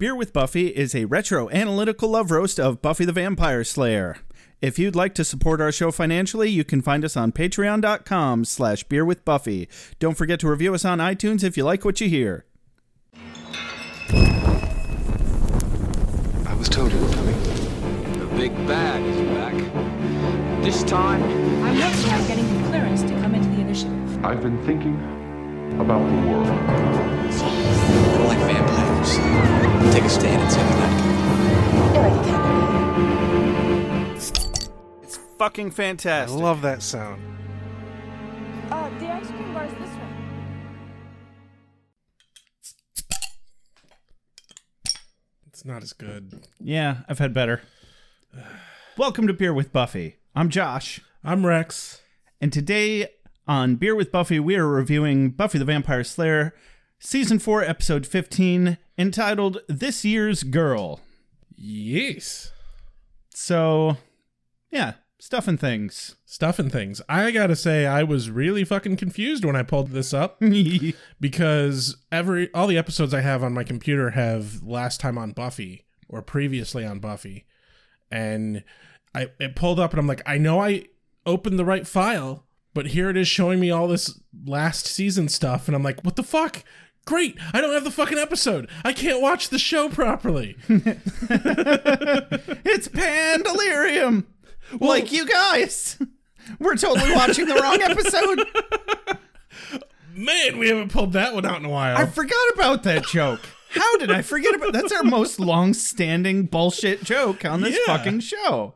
Beer with Buffy is a retro analytical love roast of Buffy the Vampire Slayer. If you'd like to support our show financially, you can find us on patreon.com slash beer with Buffy. Don't forget to review us on iTunes if you like what you hear. I was told you were coming. The big bad is back. This time, I'm working on getting the clearance to come into the initiative. I've been thinking about the world. I don't like vampires. Take a stand and say that. It's fucking fantastic. I love that sound. Uh, the ice cream bar is this way. It's not as good. yeah, I've had better. Welcome to Beer with Buffy. I'm Josh. I'm Rex. And today on Beer with Buffy, we are reviewing Buffy the Vampire Slayer, Season 4, Episode 15, entitled This Year's Girl. Yes. So, yeah, stuff and things. Stuff and things. I gotta say, I was really fucking confused when I pulled this up because every all the episodes I have on my computer have last time on Buffy or previously on Buffy, and I it pulled up and I'm like, I know I opened the right file, but here it is showing me all this last season stuff, and I'm like, what the fuck? Great, I don't have the fucking episode. I can't watch the show properly. it's Pandelirium! like you guys! We're totally watching the wrong episode! Man, we haven't pulled that one out in a while. I forgot about that joke. How did I forget about That's our most long-standing bullshit joke on this Yeah. fucking show.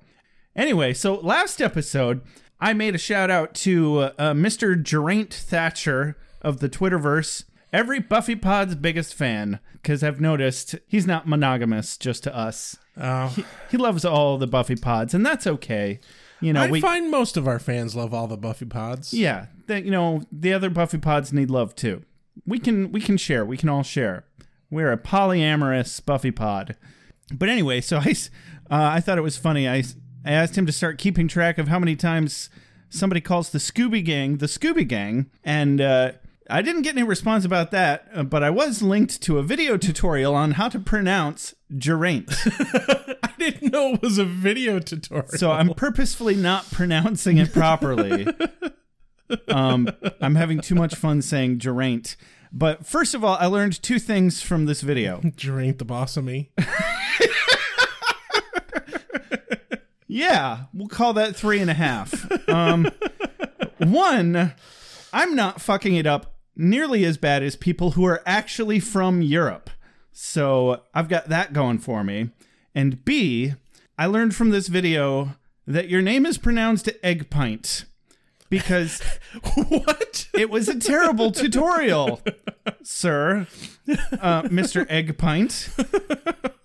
Anyway, so last episode, I made a shout out to uh, Mr. Geraint Thatcher of the Twitterverse, every Buffy Pod's biggest fan, because I've noticed he's not monogamous just to us. Oh. He loves all the Buffy Pods, and that's okay. You know, I we find most of our fans love all the Buffy pods. yeah, that you know, the other Buffy pods need love too. We can we can share. We can all share. We're a polyamorous Buffy pod. But anyway, so I uh, I thought it was funny. I I asked him to start keeping track of how many times somebody calls the Scooby Gang the Scooby Gang, and uh, I didn't get any response about that. uh, But I was linked to a video tutorial on how to pronounce Geraint. I didn't know it was a video tutorial. So I'm purposefully not pronouncing it properly. Um, I'm having too much fun saying Geraint. But first of all, I learned two things from this video. Geraint the boss of me. Yeah, we'll call that three and a half. Um, one, I'm not fucking it up nearly as bad as people who are actually from Europe. So I've got that going for me. And B, I learned from this video that your name is pronounced egg pint because what? it was a terrible tutorial, sir, uh, Mr. Egg Pint.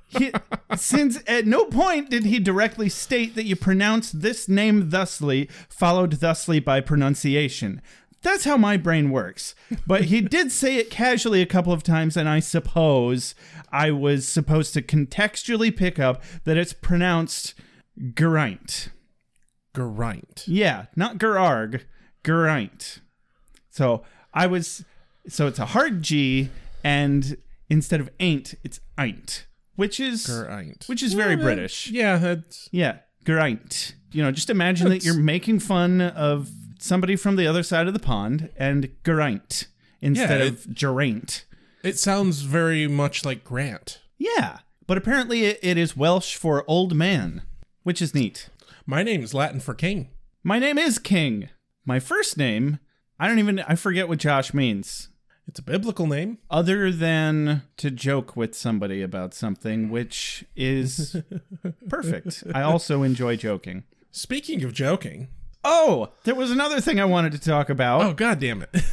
He, since at no point did he directly state that you pronounce this name thusly, followed thusly by pronunciation. That's how my brain works. But he did say it casually a couple of times, and I suppose I was supposed to contextually pick up that it's pronounced Geraint. Geraint. Yeah, not Gerarg, Geraint. So I was, so it's a hard G, and instead of ain't, it's ain't, which is Geraint. which is very Yeah, British. Yeah, that's Yeah, Geraint. You know, just imagine that you're making fun of somebody from the other side of the pond, and Geraint instead Yeah, of Geraint. it sounds very much like Grant. Yeah, but apparently it, it is Welsh for old man, which is neat. My name is Latin for king. My name is King. My first name, I don't even, I forget what Josh means. It's a biblical name. Other than to joke with somebody about something, which is perfect. I also enjoy joking. Speaking of joking. Oh, there was another thing I wanted to talk about. Oh god damn it.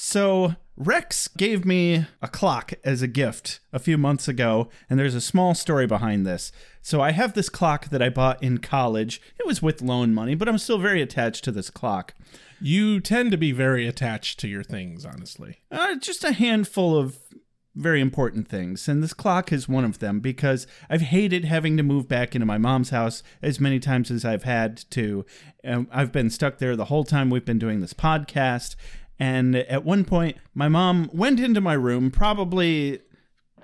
So Rex gave me a clock as a gift a few months ago, and there's a small story behind this. So I have this clock that I bought in college. It was with loan money, but I'm still very attached to this clock. you tend to be very attached to your things, honestly. Uh, just a handful of very important things, and this clock is one of them because I've hated having to move back into my mom's house as many times as I've had to. Um, I've been stuck there the whole time we've been doing this podcast, and at one point, my mom went into my room, probably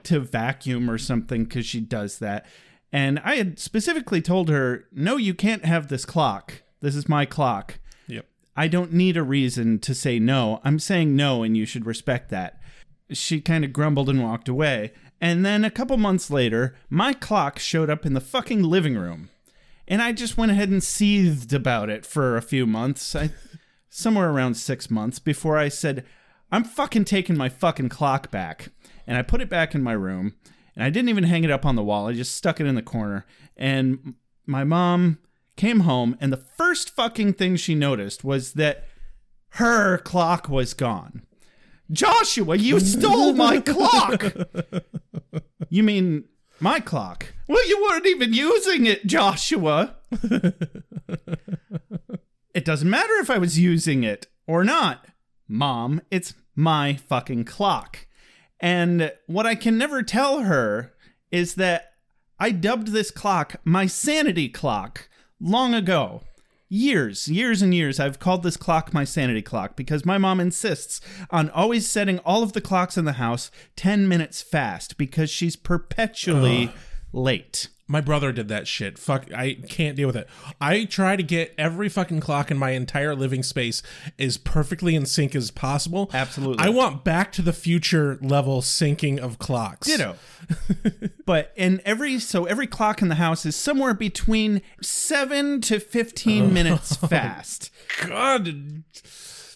to vacuum or something because she does that. And I had specifically told her, no, you can't have this clock. This is my clock. Yep. I don't need a reason to say no. I'm saying no, and you should respect that. She kind of grumbled and walked away. And then a couple months later, my clock showed up in the fucking living room. And I just went ahead and seethed about it for a few months. I, somewhere around six months before I said, I'm fucking taking my fucking clock back. And I put it back in my room. And I didn't even hang it up on the wall. I just stuck it in the corner. And my mom came home, and the first fucking thing she noticed was that her clock was gone. Joshua, you stole my clock. You mean my clock? Well, you weren't even using it, Joshua. it doesn't matter if I was using it or not. Mom, it's my fucking clock. And what I can never tell her is that I dubbed this clock my sanity clock long ago. Years, years and years, I've called this clock my sanity clock because my mom insists on always setting all of the clocks in the house 10 minutes fast because she's perpetually late. My brother did that shit. Fuck, I can't deal with it. I try to get every fucking clock in my entire living space as perfectly in sync as possible. Absolutely. I want back to the future level syncing of clocks. Ditto. but and every so every clock in the house is somewhere between 7 to 15 minutes oh fast. God.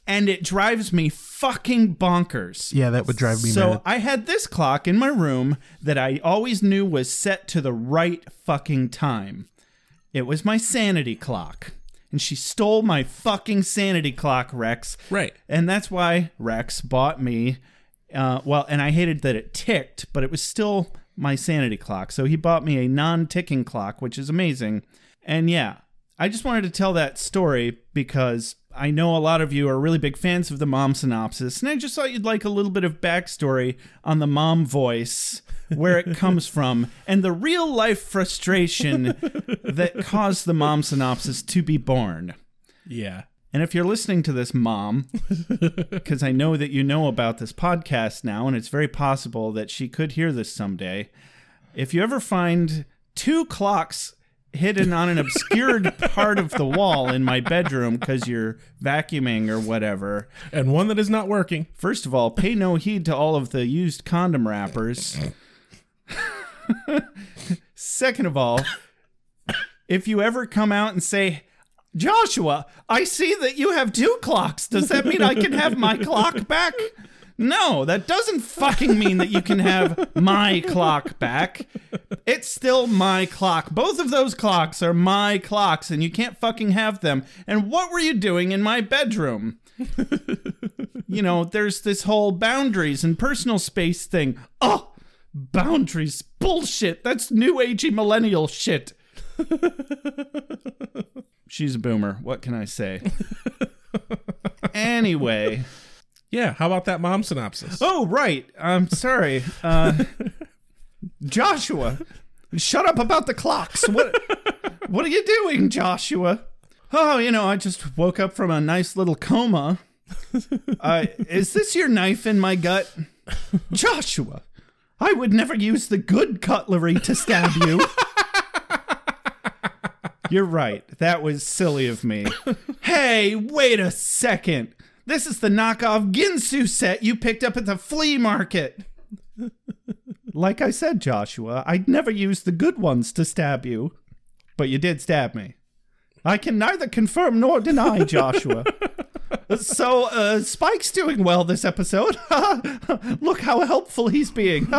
And it drives me fucking bonkers. Yeah, that would drive me So mad. I had this clock in my room that I always knew was set to the right fucking time. It was my sanity clock. And she stole my fucking sanity clock, Rex. Right. And that's why Rex bought me. Uh, well, and I hated that it ticked, but it was still my sanity clock. So he bought me a non ticking clock, which is amazing. And yeah, I just wanted to tell that story because I know a lot of you are really big fans of the mom synopsis. And I just thought you'd like a little bit of backstory on the mom voice, where it comes from, and the real life frustration that caused the mom synopsis to be born. Yeah. And if you're listening to this, mom, because I know that you know about this podcast now, and it's very possible that she could hear this someday. If you ever find two clocks hidden on an obscured part of the wall in my bedroom because you're vacuuming or whatever, And one that is not working. first of all, pay no heed to all of the used condom wrappers. Second of all, if you ever come out and say, Joshua, I see that you have two clocks. Does that mean I can have my clock back? No, that doesn't fucking mean that you can have my clock back. It's still my clock. Both of those clocks are my clocks, and you can't fucking have them. And what were you doing in my bedroom? you know, there's this whole boundaries and personal space thing. Oh, boundaries. Bullshit. That's new agey millennial shit. She's a boomer. What can I say? anyway. Yeah. How about that mom synopsis? Oh, right. I'm sorry. Uh, Joshua, shut up about the clocks. What, what are you doing, Joshua? Oh, you know, I just woke up from a nice little coma. Uh, is this your knife in my gut? Joshua, I would never use the good cutlery to stab you. You're right. That was silly of me. Hey, wait a second. This is the knockoff Ginsu set you picked up at the flea market. Like I said, Joshua, I'd never use the good ones to stab you. But you did stab me. I can neither confirm nor deny, Joshua. so, uh, Spike's doing well this episode. Look how helpful he's being.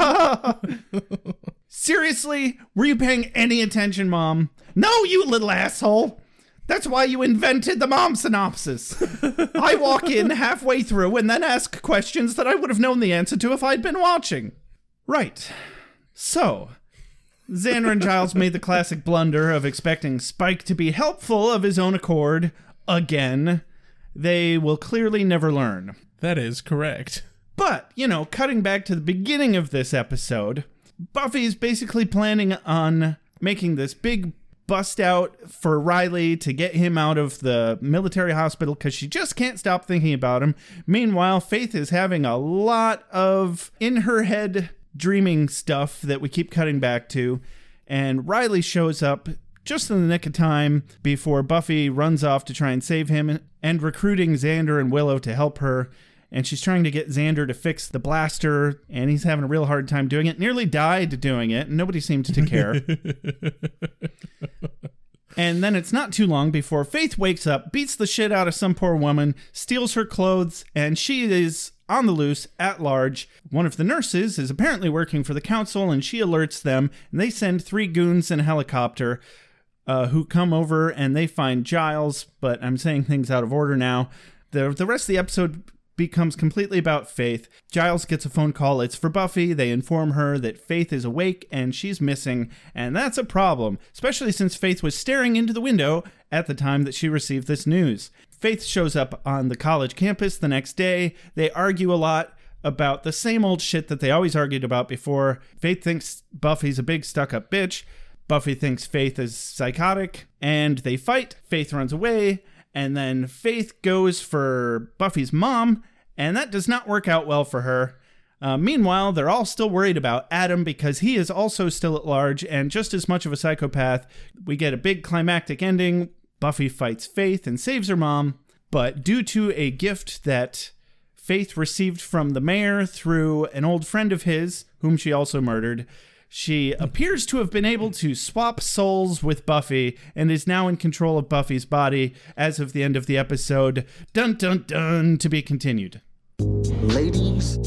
Seriously, were you paying any attention, Mom? No, you little asshole. That's why you invented the mom synopsis. I walk in halfway through and then ask questions that I would have known the answer to if I'd been watching. Right. So, Xander and Giles made the classic blunder of expecting Spike to be helpful of his own accord again. They will clearly never learn. That is correct. But, you know, cutting back to the beginning of this episode, Buffy's basically planning on making this big bust out for Riley to get him out of the military hospital because she just can't stop thinking about him. Meanwhile, Faith is having a lot of in her head dreaming stuff that we keep cutting back to. And Riley shows up just in the nick of time before Buffy runs off to try and save him and recruiting Xander and Willow to help her. And she's trying to get Xander to fix the blaster, and he's having a real hard time doing it. Nearly died doing it, and nobody seemed to care. And then it's not too long before Faith wakes up, beats the shit out of some poor woman, steals her clothes, and she is on the loose at large. One of the nurses is apparently working for the council, and she alerts them, and they send three goons in a helicopter. Uh, who come over and they find Giles, but I'm saying things out of order now. The, the rest of the episode becomes completely about Faith. Giles gets a phone call. It's for Buffy. They inform her that Faith is awake and she's missing, and that's a problem, especially since Faith was staring into the window at the time that she received this news. Faith shows up on the college campus the next day. They argue a lot about the same old shit that they always argued about before. Faith thinks Buffy's a big stuck up bitch. Buffy thinks Faith is psychotic, and they fight. Faith runs away, and then Faith goes for Buffy's mom, and that does not work out well for her. Uh, meanwhile, they're all still worried about Adam because he is also still at large and just as much of a psychopath. We get a big climactic ending. Buffy fights Faith and saves her mom, but due to a gift that Faith received from the mayor through an old friend of his, whom she also murdered, she appears to have been able to swap souls with Buffy and is now in control of Buffy's body as of the end of the episode. Dun dun dun to be continued. Ladies,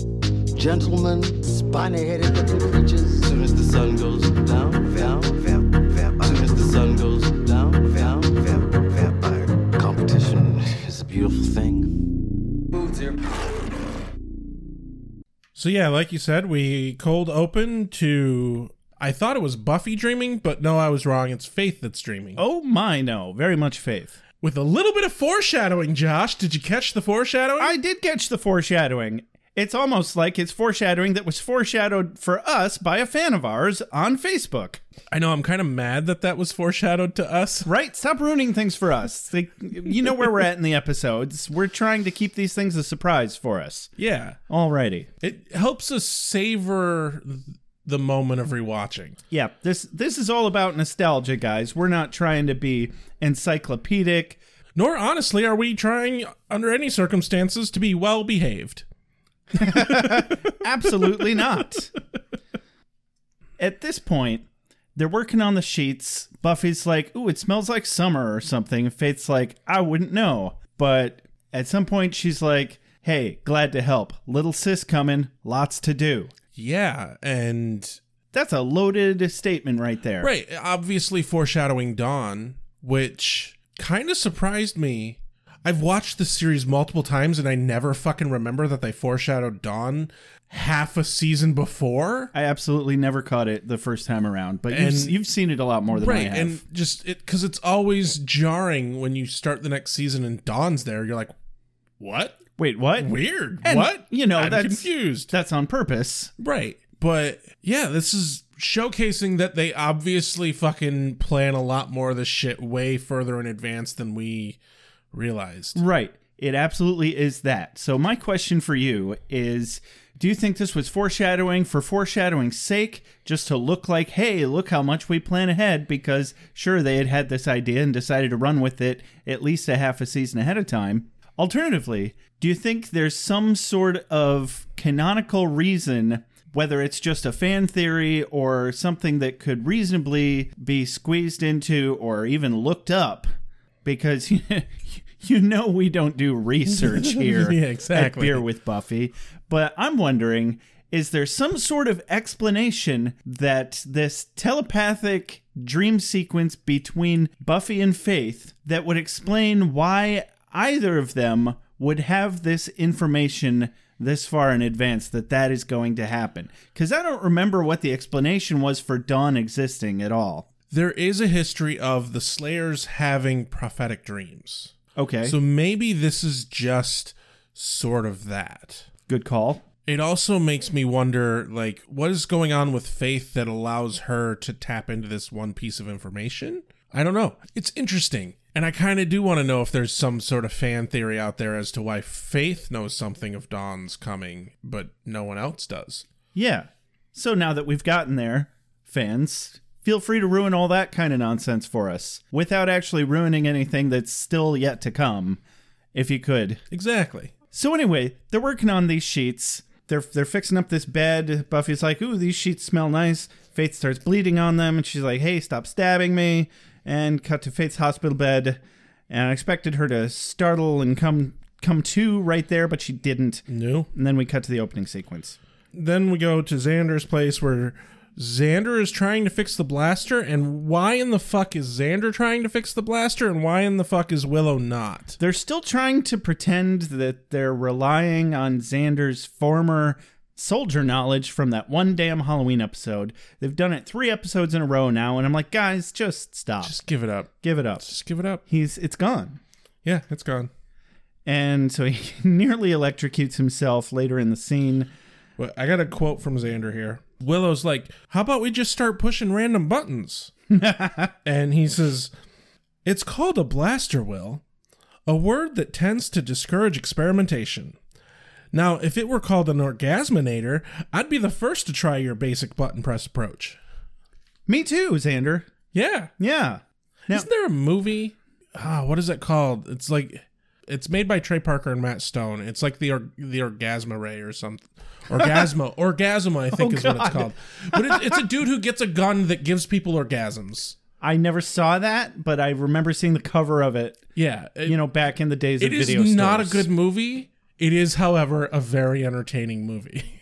gentlemen, spiny headed looking creatures. Soon as the sun goes down, down, Vamp, vampire, soon as the sun goes down, vamp, vamp, vampire. competition is a beautiful thing. Foods here. So yeah, like you said, we cold open to I thought it was Buffy dreaming, but no, I was wrong. It's Faith that's dreaming. Oh my no, very much faith. With a little bit of foreshadowing, Josh. Did you catch the foreshadowing? I did catch the foreshadowing. It's almost like it's foreshadowing that was foreshadowed for us by a fan of ours on Facebook. I know I'm kind of mad that that was foreshadowed to us. Right? Stop ruining things for us. Like, you know where we're at in the episodes. We're trying to keep these things a surprise for us. Yeah. Alrighty. It helps us savor the moment of rewatching. Yeah, this this is all about nostalgia, guys. We're not trying to be encyclopedic. Nor honestly are we trying under any circumstances to be well behaved. Absolutely not. At this point, they're working on the sheets. Buffy's like, "Ooh, it smells like summer or something." Faith's like, "I wouldn't know." But at some point she's like, "Hey, glad to help. Little sis coming, lots to do." Yeah, and That's a loaded statement right there. right, obviously foreshadowing Dawn, which kind of surprised me. I've watched the series multiple times and I never fucking remember that they foreshadowed Dawn half a season before. I absolutely never caught it the first time around, but And- you've, you've seen it a lot more than I Right, have. and just it because it's always jarring when you start the next season and Dawn's there. You're like, what? Wait, what? Weird. And, what? you know, I'm that's- confused. That's on purpose. Right. But yeah, this is showcasing that they obviously fucking plan a lot more of this shit way further in advance than we realized. Right. It absolutely is that. So my question for you is do you think this was foreshadowing for foreshadowing's sake just to look like hey, look how much we plan ahead because sure they had had this idea and decided to run with it at least a half a season ahead of time. Alternatively, do you think there's some sort of canonical reason whether it's just a fan theory or something that could reasonably be squeezed into or even looked up because you know we don't do research here Yeah, at exactly. Beer with Buffy, but I'm wondering is there some sort of explanation that this telepathic dream sequence between Buffy and Faith that would explain why either of them would have this information this far in advance that that is going to happen because i don't remember what the explanation was for dawn existing at all There is a history of the Slayers having prophetic dreams. okay So maybe this is just sort of that. good call It also makes me wonder like what is going on with Faith that allows her to tap into this one piece of information? I don't know. It's interesting. And I kind of do want to know if there's some sort of fan theory out there as to why Faith knows something of Dawn's coming, but no one else does. Yeah. So now that we've gotten there, fans, feel free to ruin all that kind of nonsense for us without actually ruining anything that's still yet to come, if you could. Exactly. So anyway, they're working on these sheets. They're they're fixing up this bed. Buffy's like, "Ooh, these sheets smell nice." Faith starts bleeding on them, and she's like, "Hey, stop stabbing me!" And cut to Faith's hospital bed. And I expected her to startle and come come to right there, but she didn't. No. And then we cut to the opening sequence. Then we go to Xander's place where Xander is trying to fix the blaster. And why in the fuck is Xander trying to fix the blaster? And why in the fuck is Willow not? They're still trying to pretend that they're relying on Xander's former soldier knowledge from that one damn Halloween episode. They've done it three episodes in a row now, and I'm like, guys, just stop. Just give it up. give it up. Just give it up. He's it's gone. Yeah, it's gone. And so he nearly electrocutes himself later in the scene. Well, I got a quote from Xander here. Willow's like, How about we just start pushing random buttons? and he says, It's called a blaster, Will. A word that tends to discourage experimentation. Now, if it were called an orgasminator, I'd be the first to try your basic button press approach. Me too, Xander. Yeah. Yeah. Now- Isn't there a movie? Ah, what is it called? It's like it's made by Trey Parker and Matt Stone. It's like the or, the Orgasma Ray or something. Orgazmo, Orgasma, I think Oh, is what it's called. But it, it's a dude who gets a gun that gives people orgasms. I never saw that, but I remember seeing the cover of it, Yeah, it, you know, back in the days it of video is video not a good movie. It is, however, a very entertaining movie.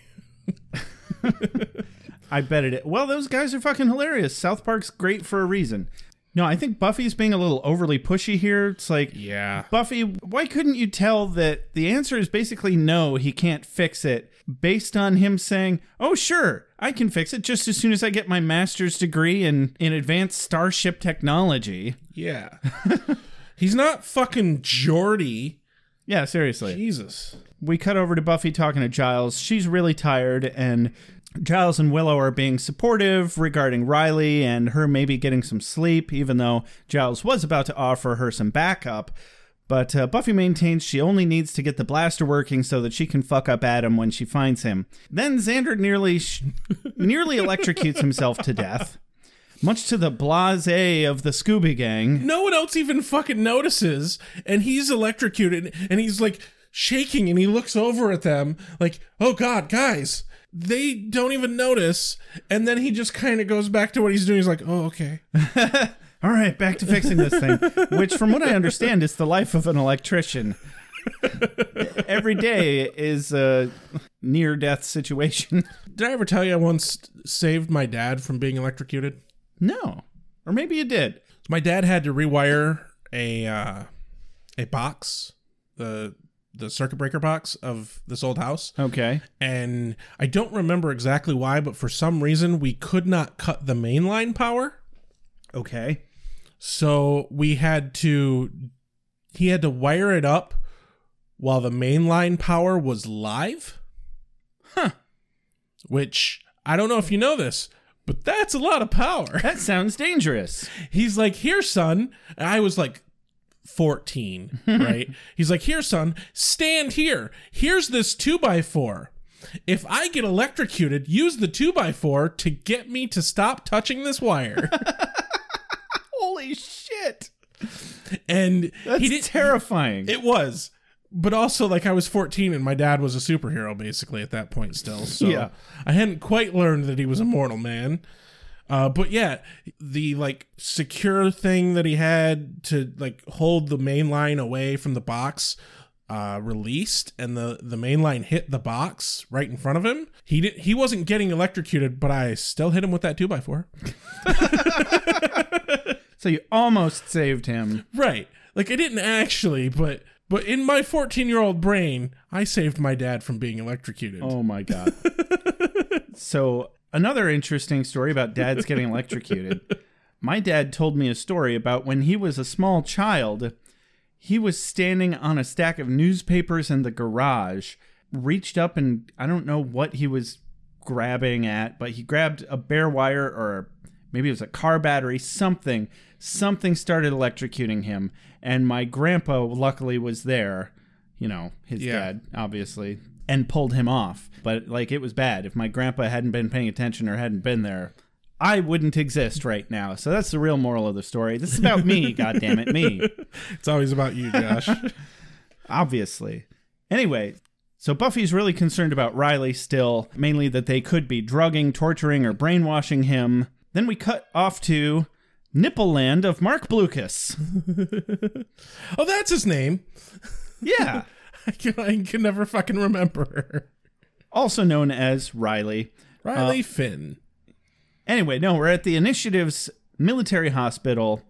I bet it. Well, those guys are fucking hilarious. South Park's great for a reason. No, I think Buffy's being a little overly pushy here. It's like, Yeah. Buffy, why couldn't you tell that the answer is basically no, he can't fix it, based on him saying, "Oh, sure, I can fix it just as soon as I get my master's degree in in advanced starship technology." Yeah. He's not fucking Geordi. Yeah, seriously. Jesus. we cut over to Buffy talking to Giles. She's really tired, and Giles and Willow are being supportive regarding Riley and her maybe getting some sleep, even though Giles was about to offer her some backup. But uh, Buffy maintains she only needs to get the blaster working so that she can fuck up Adam when she finds him. Then Xander nearly sh- nearly electrocutes himself to death, much to the blase of the Scooby Gang. no one else even fucking notices and he's electrocuted and he's like shaking and he looks over at them like oh god guys they don't even notice and then he just kind of goes back to what he's doing he's like oh okay All right, back to fixing this thing, which, from what I understand, is the life of an electrician. Every day is a near death situation. did i ever tell you i once saved my dad from being electrocuted No. Or maybe you did. my dad had to rewire a uh a box the the circuit breaker box of this old house Okay. and i don't remember exactly why but for some reason we could not cut the mainline power Okay. So we had to he had to wire it up while the mainline power was live. Huh. Which I don't know if you know this, but that's a lot of power. That sounds dangerous. He's like, "Here, son." And I was like 14, right? He's like, "Here, son, stand here. Here's this 2 by 4 If I get electrocuted, use the 2 by 4 to get me to stop touching this wire." Holy shit. and That's he did terrifying. It was. But also, like, I was 14 and my dad was a superhero basically at that point still. So Yeah. I hadn't quite learned that he was a mortal man. Uh, but yeah, the like secure thing that he had to like hold the main line away from the box uh, released, and the the main line hit the box right in front of him. He did he wasn't getting electrocuted, but I still hit him with that two by four. so you almost saved him. Right. Like I didn't actually, but but in my 14-year-old brain, I saved my dad from being electrocuted. Oh my god. so another interesting story about dads getting electrocuted. My dad told me a story about when he was a small child. He was standing on a stack of newspapers in the garage, reached up and I don't know what he was grabbing at, but he grabbed a bare wire or maybe it was a car battery, something. Something started electrocuting him, and my grandpa luckily was there. You know, his Yeah. dad, obviously. and pulled him off. But like it was bad. If my grandpa hadn't been paying attention or hadn't been there, I wouldn't exist right now. So that's the real moral of the story. This is about me, God damn it, me. It's always about you, Josh. Obviously. Anyway, so Buffy's really concerned about Riley still, mainly that they could be drugging, torturing, or brainwashing him. Then we cut off to Nipple Land of Marc Blucas. oh, that's his name. Yeah. I can, I can never fucking remember. also known as Riley. Riley uh, Finn. Anyway, no, we're at the Initiative's military hospital.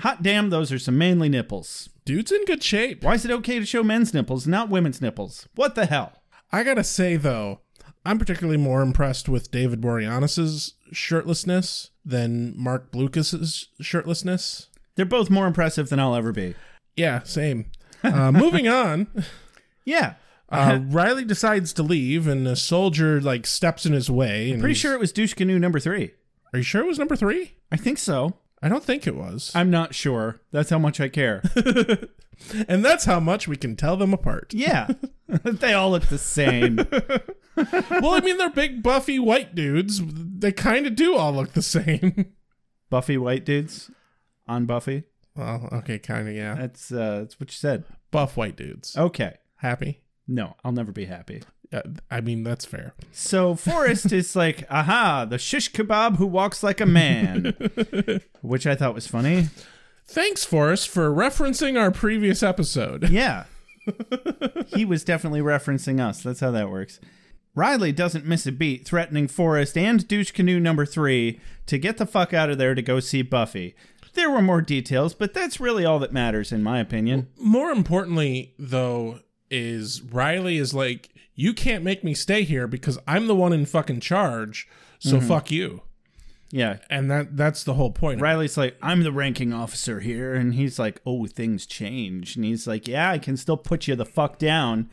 Hot damn, those are some manly nipples. Dude's in good shape. Why is it okay to show men's nipples, not women's nipples? What the hell? I gotta say though, I'm particularly more impressed with David Boreanaz's shirtlessness than Marc Blucas's shirtlessness. They're both more impressive than I'll ever be. Yeah, same. Uh, moving on, Yeah. uh, Riley decides to leave, and a soldier like steps in his way. And Pretty sure it was douche canoe number three. Are you sure it was number three? I think so. I don't think it was. I'm not sure. That's how much I care. and that's how much we can tell them apart. yeah. they all look the same. well, I mean, they're big, buffy white dudes. They kind of do all look the same. Buffy white dudes on Buffy. well, okay, kind of, yeah. That's uh that's what you said. Buff white dudes. Okay. Happy? No, I'll never be happy. Uh, I mean, that's fair. So Forrest is like, aha, the shish kebab who walks like a man. Which I thought was funny. Thanks, Forrest, for referencing our previous episode. Yeah. he was definitely referencing us. That's how that works. Riley doesn't miss a beat, threatening Forrest and Douche Canoe number three to get the fuck out of there to go see Buffy. There were more details, but that's really all that matters, in my opinion. More importantly, though, is Riley is like, you can't make me stay here because I'm the one in fucking charge. So fuck you. Yeah. And that that's the whole point. Riley's like, I'm the ranking officer here. And he's like, oh, things change. And he's like, yeah, I can still put you the fuck down.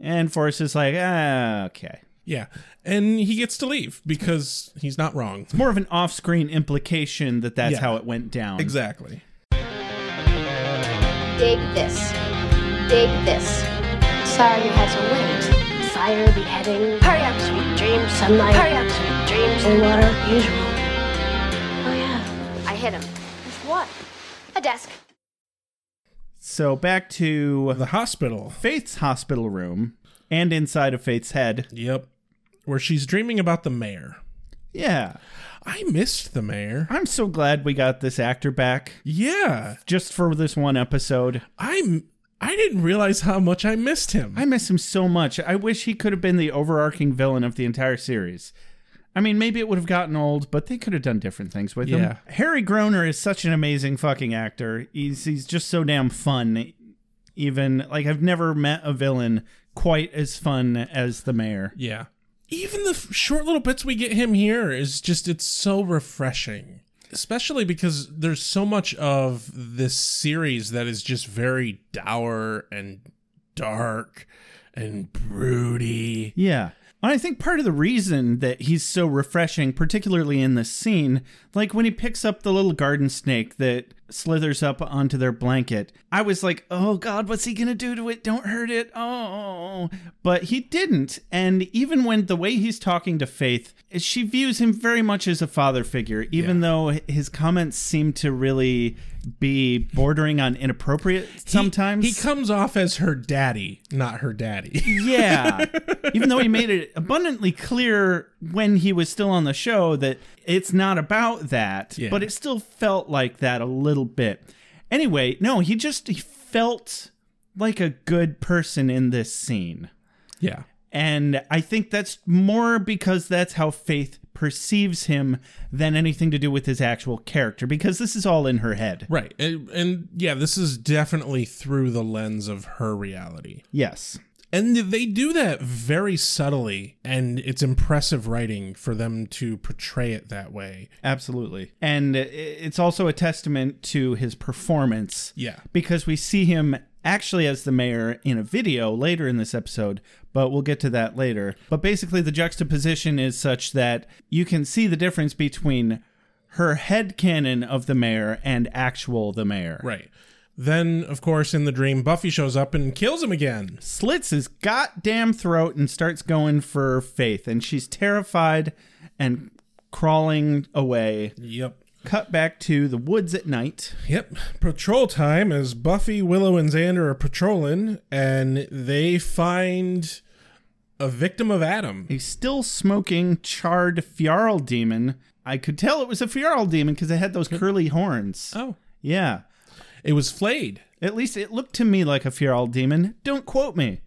And Forrest is like, ah, okay. Yeah. And he gets to leave because he's not wrong. It's more of an off screen implication that that's Yeah. how it went down. Exactly. Dig this. Dig this. Sorry you had to wait. Fire, beheading. Hurry up, sweet dreams. Sunlight. Hurry up, sweet dreams. And water, usual. Oh yeah, I hit him. With what? A desk. So back to The hospital. Faith's hospital room and inside of Faith's head. Yep. Where she's dreaming about the mayor. Yeah. I missed the mayor. I'm so glad we got this actor back Yeah. just for this one episode. I'm I didn't realize how much I missed him. I miss him so much. I wish he could have been the overarching villain of the entire series. I mean, maybe it would have gotten old, but they could have done different things with him. Yeah. Harry Groener is such an amazing fucking actor. He's he's just so damn fun. Even like I've never met a villain quite as fun as the mayor. yeah. Even the f- short little bits we get him here is just it's so refreshing. Especially because there's so much of this series that is just very dour and dark and broody. Yeah. And I think part of the reason that he's so refreshing, particularly in this scene, like when he picks up the little garden snake that slithers up onto their blanket, I was like, oh God, what's he going to do to it? Don't hurt it. Oh. But he didn't. And even when the way he's talking to Faith, she views him very much as a father figure, even though his comments seem to really be bordering on inappropriate He- sometimes. he, comes off as her daddy, not her daddy. Yeah. Even though he made it abundantly clear when he was still on the show that it's not about that, Yeah. but it still felt like that a little bit. Anyway, no, he just he felt like a good person in this scene. yeah. And I think that's more because that's how Faith perceives him than anything to do with his actual character because this is all in her head. Right. And, and yeah, this is definitely through the lens of her reality. Yes. And they do that very subtly, and it's impressive writing for them to portray it that way. Absolutely. And it's also a testament to his performance. Yeah. Because we see him actually as the mayor in a video later in this episode, but we'll get to that later. But basically, the juxtaposition is such that you can see the difference between her head canon of the mayor and actual the mayor. Right. Then, of course, in the dream, Buffy shows up and kills him again. slits his goddamn throat and starts going for Faith, and she's terrified and crawling away. Yep. Cut back to the woods at night. Yep. Patrol time as Buffy, Willow, and Xander are patrolling, and they find a victim of Adam. A still smoking, charred Fyarl demon. I could tell it was a Fyarl demon because it had those curly horns. Oh. Yeah. It was flayed. At least it looked to me like a Fyarl demon. Don't quote me.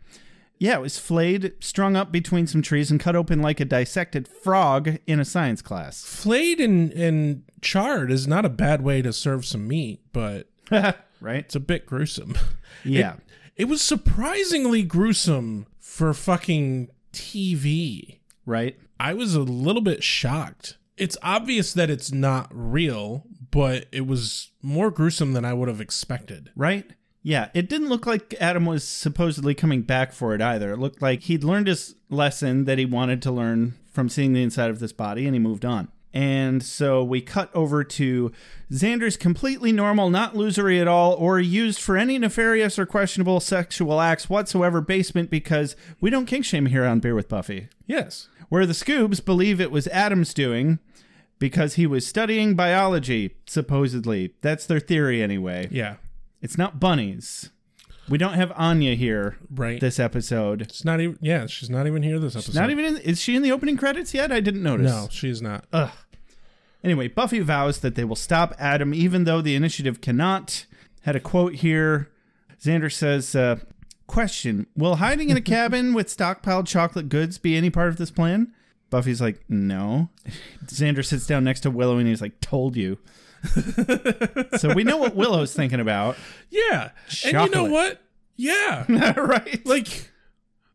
Yeah, it was flayed, strung up between some trees, and cut open like a dissected frog in a science class. Flayed and, and charred is not a bad way to serve some meat, but right? it's a bit gruesome. Yeah. It, it was surprisingly gruesome for fucking TV. right? I was a little bit shocked. It's obvious that it's not real, but it was more gruesome than I would have expected. Right? Yeah, it didn't look like Adam was supposedly coming back for it either. It looked like he'd learned his lesson that he wanted to learn from seeing the inside of this body and he moved on. And so we cut over to Xander's completely normal, not losery at all, or used for any nefarious or questionable sexual acts whatsoever basement because we don't kink shame here on Beer with Buffy. Yes. Where the Scoobs believe it was Adam's doing because he was studying biology, supposedly. That's their theory anyway. Yeah. It's not bunnies. We don't have Anya here Right. this episode. It's not even. Yeah, she's not even here this episode. Not even in, is she in the opening credits yet? I didn't notice. No, she's not. Ugh. Anyway, Buffy vows that they will stop Adam even though the initiative cannot. Had a quote here. Xander says, uh, Question Will hiding in a cabin with stockpiled chocolate goods be any part of this plan? Buffy's like, No. Xander sits down next to Willow and he's like, Told you. so we know what Willow's thinking about. yeah. And you know what? Yeah. right? like,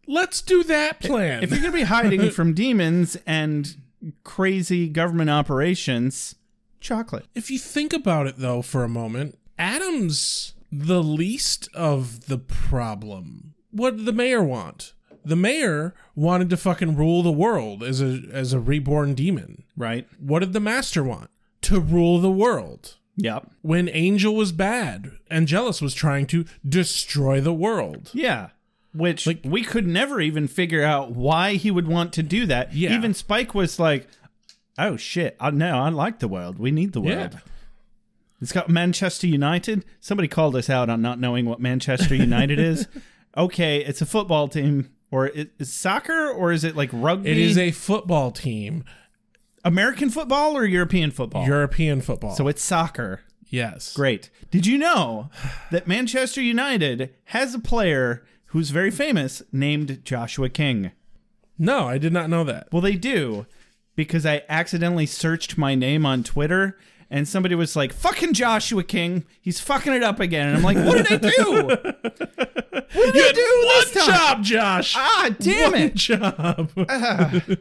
let's do that plan. if you're going to be hiding from demons and crazy government operations, chocolate. if you think about it though for a moment, Adam's the least of the problem. What did the mayor want? The mayor wanted to fucking rule the world as a as a reborn demon. Right? What did the master want? To rule the world. Yep. When Angel was bad, Angelus was trying to destroy the world. Yeah. Which Like- we could never even figure out why he would want to do that. Yeah. Even Spike was like, oh shit, I, no, I like the world. We need the world. Yeah. It's got Manchester United. Somebody called us out on not knowing what Manchester United is. Okay, it's a football team. Or it- is soccer or is it like rugby? It is a football team, American football or European football? European football. so it's soccer. yes. Great. Did you know that Manchester United has a player who's very famous named Joshua King? No, I did not know that. Well, they do because I accidentally searched my name on Twitter and somebody was like, fucking Joshua King, he's fucking it up again. And I'm like, what did I do? What did I do One job, Josh. Ah, damn One it. job.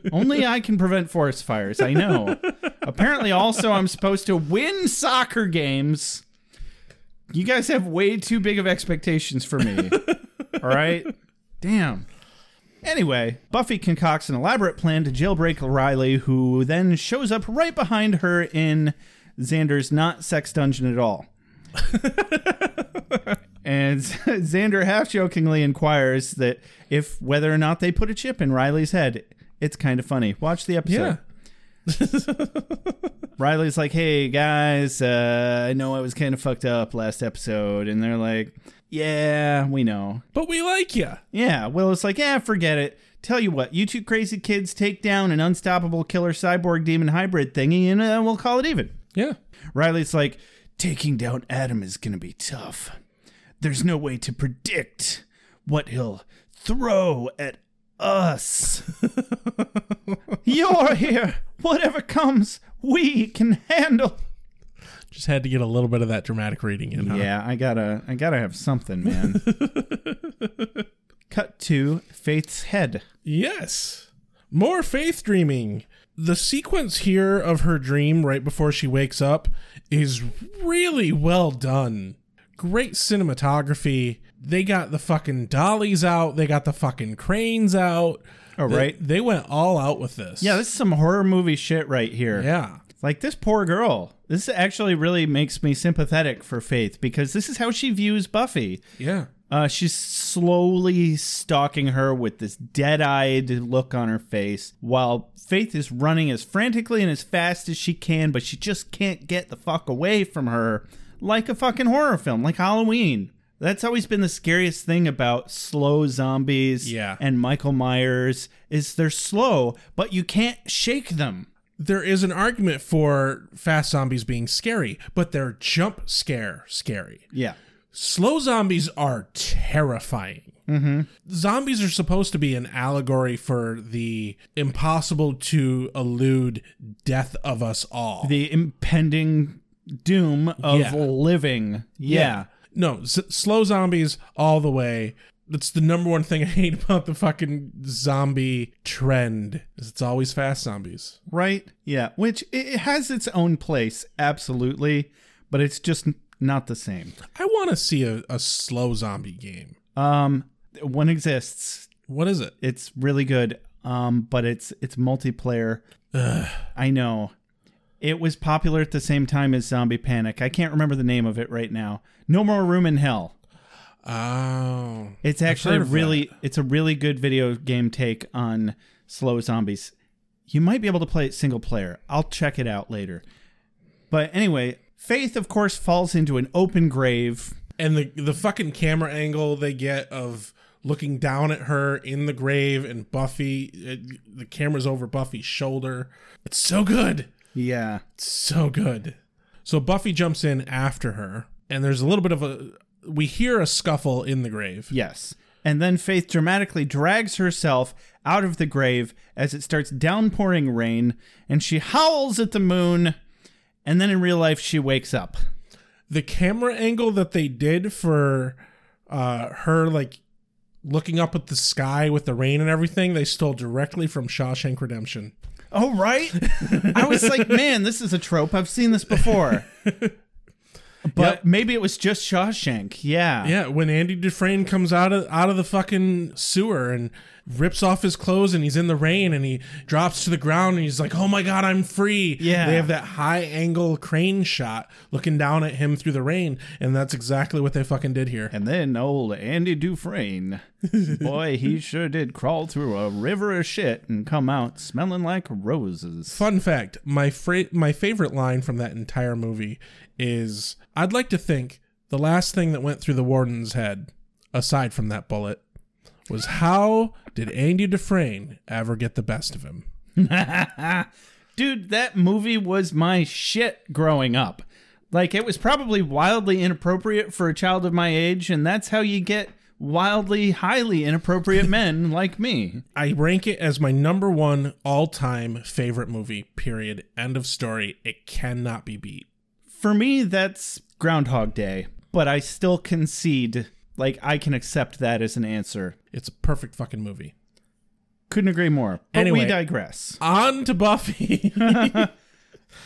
Only I can prevent forest fires. I know. Apparently, also, I'm supposed to win soccer games. You guys have way too big of expectations for me. All right? Damn. Anyway, Buffy concocts an elaborate plan to jailbreak Riley, who then shows up right behind her in Xander's not sex dungeon at all. and Xander half jokingly inquires that if whether or not they put a chip in Riley's head. It's kind of funny. Watch the episode. yeah. Riley's like, "Hey guys, uh, I know I was kind of fucked up last episode," and they're like, "Yeah, we know." But we like you. Yeah, Willow's like, "Yeah, forget it. Tell you what, you two crazy kids take down an unstoppable killer cyborg demon hybrid thingy, and uh, we'll call it even." Yeah. Riley's like, "Taking down Adam is gonna be tough. There's no way to predict what he'll throw at us. You're here. Whatever comes, we can handle." Just had to get a little bit of that dramatic reading in. Huh? Yeah, I gotta, I gotta have something, man. Cut to Faith's head. Yes. More faith dreaming. The sequence here of her dream right before she wakes up is really well done. Great cinematography. They got the fucking dollies out, they got the fucking cranes out. Oh, They- right. They went all out with this. Yeah, this is some horror movie shit right here. Yeah. Like this poor girl. This actually really makes me sympathetic for Faith because this is how she views Buffy. Yeah. Uh, she's slowly stalking her with this dead eyed look on her face while Faith is running as frantically and as fast as she can, but she just can't get the fuck away from her like a fucking horror film, like Halloween. That's always been the scariest thing about slow zombies Yeah. and Michael Myers is they're slow, but you can't shake them. There is an argument for fast zombies being scary, but they're jump scare scary. Yeah. Slow zombies are terrifying. Mm-hmm. Zombies are supposed to be an allegory for the impossible to elude death of us all. The impending doom of Yeah. living. Yeah. No, s- slow zombies all the way. That's the number one thing I hate about the fucking zombie trend. Is it's always fast zombies. Right? Yeah. Which it has its own place, absolutely, but it's just not the same. I want to see a, a slow zombie game. Um, one exists. What is it? It's really good. Um, but it's it's multiplayer. I know. It was popular at the same time as Zombie Panic. I can't remember the name of it right now. No More Room in Hell. Oh, It's actually really that. it's a really good video game take on slow zombies. You might be able to play it single player. I'll check it out later. But anyway, Faith of course falls into an open grave. and the the fucking camera angle they get of looking down at her in the grave and Buffy, it, the camera's over Buffy's shoulder. It's so good. Yeah. It's so good. So Buffy jumps in after her, and there's a little bit of a. We hear a scuffle in the grave. Yes. And then Faith dramatically drags herself out of the grave as it starts downpouring rain, and she howls at the moon, and then in real life she wakes up. The camera angle that they did for uh, her, like looking up at the sky with the rain and everything, they stole directly from Shawshank Redemption. Oh, right? I was like, man, this is a trope. I've seen this before. But Yep. maybe it was just Shawshank. Yeah. Yeah, when Andy Dufresne comes out of out of the fucking sewer and rips off his clothes and he's in the rain and he drops to the ground and he's like, "Oh my god, I'm free." Yeah. They have that high angle crane shot looking down at him through the rain, and that's exactly what they fucking did here. And then old Andy Dufresne. Boy, he sure did crawl through a river of shit and come out smelling like roses. Fun fact: my fra- my favorite line from that entire movie is, "I'd like to think the last thing that went through the warden's head, aside from that bullet, was how did Andy Dufresne ever get the best of him?" Dude, that movie was my shit growing up. Like, it was probably wildly inappropriate for a child of my age, and that's how you get wildly, highly inappropriate men like me. I rank it as my number one all time favorite movie, period. End of story. It cannot be beat. For me, that's Groundhog Day, but I still concede, like, I can accept that as an answer. It's a perfect fucking movie. Couldn't agree more. But Anyway. we digress. On to Buffy.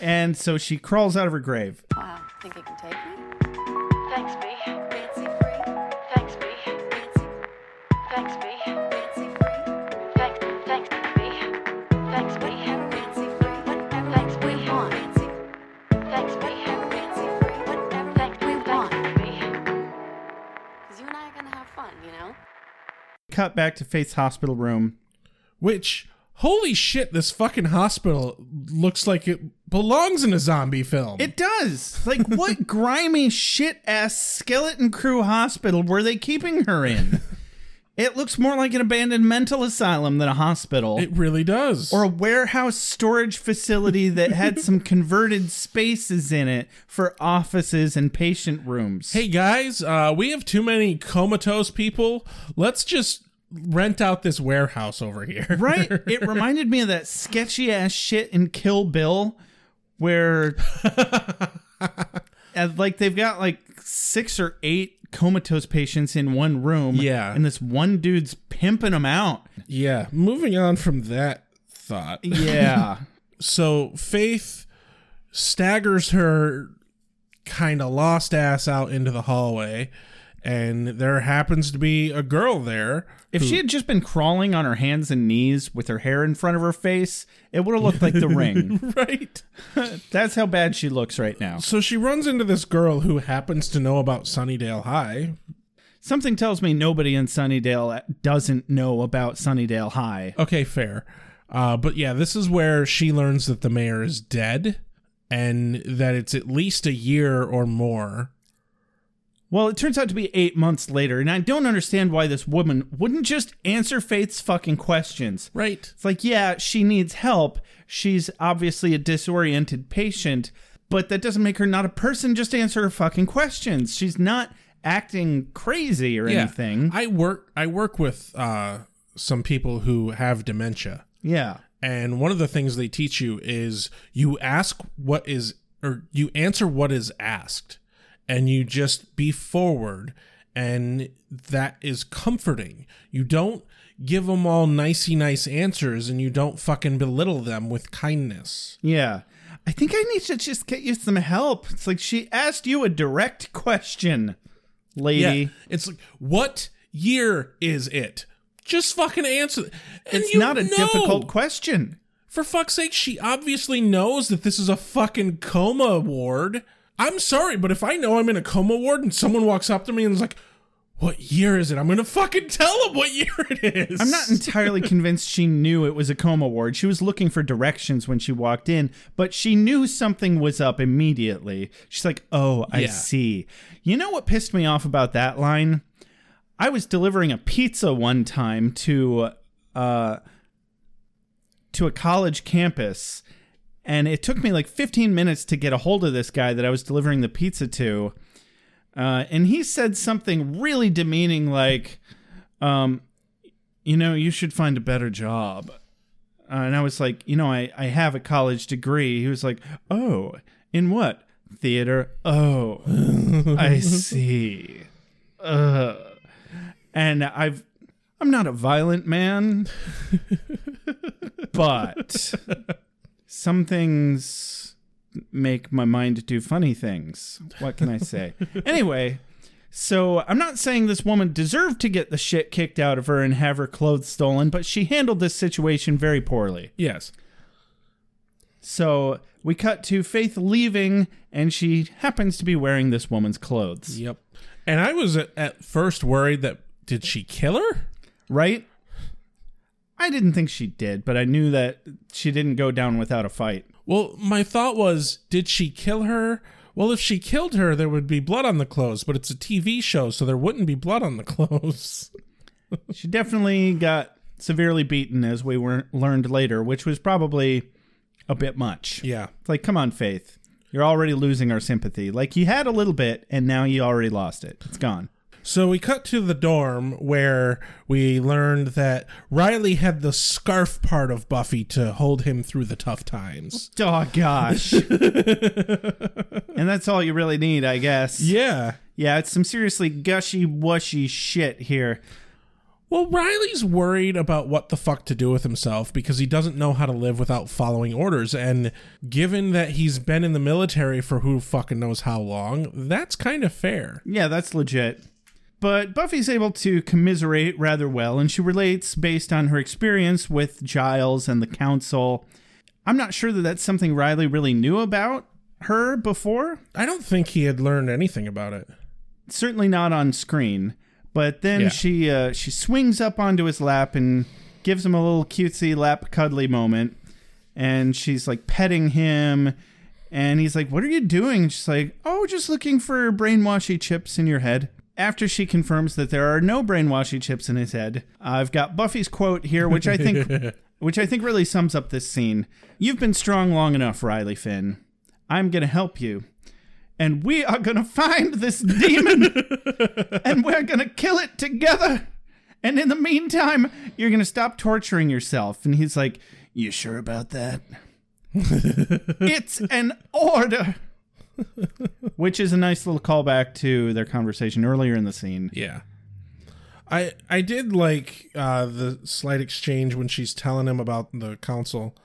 And so she crawls out of her grave. Wow, think you can take me? Thanks, B. Fancy free. Thanks, B. Fancy. Thanks, B. Cut back to Faith's hospital room. Which, holy shit, this fucking hospital looks like it belongs in a zombie film. It does. Like, what grimy shit ass skeleton crew hospital were they keeping her in? It looks more like an abandoned mental asylum than a hospital. It really does. or a warehouse storage facility that had some converted spaces in it for offices and patient rooms. hey guys, uh, we have too many comatose people. Let's just rent out this warehouse over here. Right? It reminded me of that sketchy ass shit in Kill Bill where like they've got like six or eight comatose patients in one room. Yeah. And this one dude's pimping them out. yeah. Moving on from that thought. Yeah. so Faith staggers her kind of lost ass out into the hallway and there happens to be a girl there. If she had just been crawling on her hands and knees with her hair in front of her face, it would have looked like the ring. right. That's how bad she looks right now. So she runs into this girl who happens to know about Sunnydale High. Something tells me nobody in Sunnydale doesn't know about Sunnydale High. Okay, fair. Uh, but yeah, this is where she learns that the mayor is dead and that it's at least a year or more. Well, it turns out to be eight months later, and I don't understand why this woman wouldn't just answer Faith's fucking questions. Right. It's like, yeah, she needs help. She's obviously a disoriented patient, but that doesn't make her not a person. Just answer her fucking questions. She's not acting crazy or anything. I work I work with uh, some people who have dementia. yeah. And one of the things they teach you is you ask what is, or you answer what is asked, and you just be forward, and that is comforting. You don't give them all nicey nice answers, and you don't fucking belittle them with kindness. Yeah. I think I need to just get you some help. It's like she asked you a direct question, lady. Yeah, it's like, what year is it? Just fucking answer. And It's not a know. difficult question. For fuck's sake, she obviously knows that this is a fucking coma ward. I'm sorry, but if I know I'm in a coma ward and someone walks up to me and is like, what year is it? I'm gonna fucking tell them what year it is. I'm not entirely convinced she knew it was a coma ward. She was looking for directions when she walked in, but she knew something was up immediately. She's like, "Oh, I Yeah. see." You know what pissed me off about that line? I was delivering a pizza one time to uh to a college campus and it took me like 15 minutes to get a hold of this guy that I was delivering the pizza to. Uh, and he said something really demeaning like um, you know, you should find a better job. Uh, and I was like, you know, I, I have a college degree. He was like, oh, in what? Theater. Oh, I see. Uh, and I've, I'm not a violent man, but some things make my mind do funny things. What can I say? anyway, so I'm not saying this woman deserved to get the shit kicked out of her and have her clothes stolen, but she handled this situation very poorly. Yes. So we cut to Faith leaving, and she happens to be wearing this woman's clothes. Yep. And I was at, first worried that did she kill her? Right? I didn't think she did, but I knew that she didn't go down without a fight. Well, my thought was, did she kill her? Well, if she killed her, there would be blood on the clothes, but it's a TV show, so there wouldn't be blood on the clothes. She definitely got severely beaten, as we were learned later, which was probably a bit much. yeah. It's like, come on, Faith. You're already losing our sympathy. Like, you had a little bit, and now you already lost it. It's gone. So we cut to the dorm where we learned that Riley had the scarf part of Buffy to hold him through the tough times. Oh, gosh. and that's all you really need, I guess. Yeah. Yeah, it's some seriously gushy, wushy shit here. Well, Riley's worried about what the fuck to do with himself because he doesn't know how to live without following orders. And given that he's been in the military for who fucking knows how long, that's kind of fair. Yeah, that's legit. But Buffy's able to commiserate rather well, and she relates based on her experience with Giles and the Council. I'm not sure that that's something Riley really knew about her before. I don't think he had learned anything about it. Certainly not on screen. But then Yeah. she uh, she swings up onto his lap and gives him a little cutesy lap cuddly moment, and she's like petting him, and he's like, "What are you doing?" And she's like, "Oh, just looking for brainwashy chips in your head." After she confirms that there are no brainwashy chips in his head, I've got Buffy's quote here, which I think, which I think really sums up this scene. You've been strong long enough, Riley Finn. I'm gonna help you, and we are gonna find this demon and we're gonna kill it together. And in the meantime, you're gonna stop torturing yourself. And he's like, You sure about that? it's an order. Which is a nice little callback to their conversation earlier in the scene. Yeah. I I did like uh, the slight exchange when she's telling him about the council,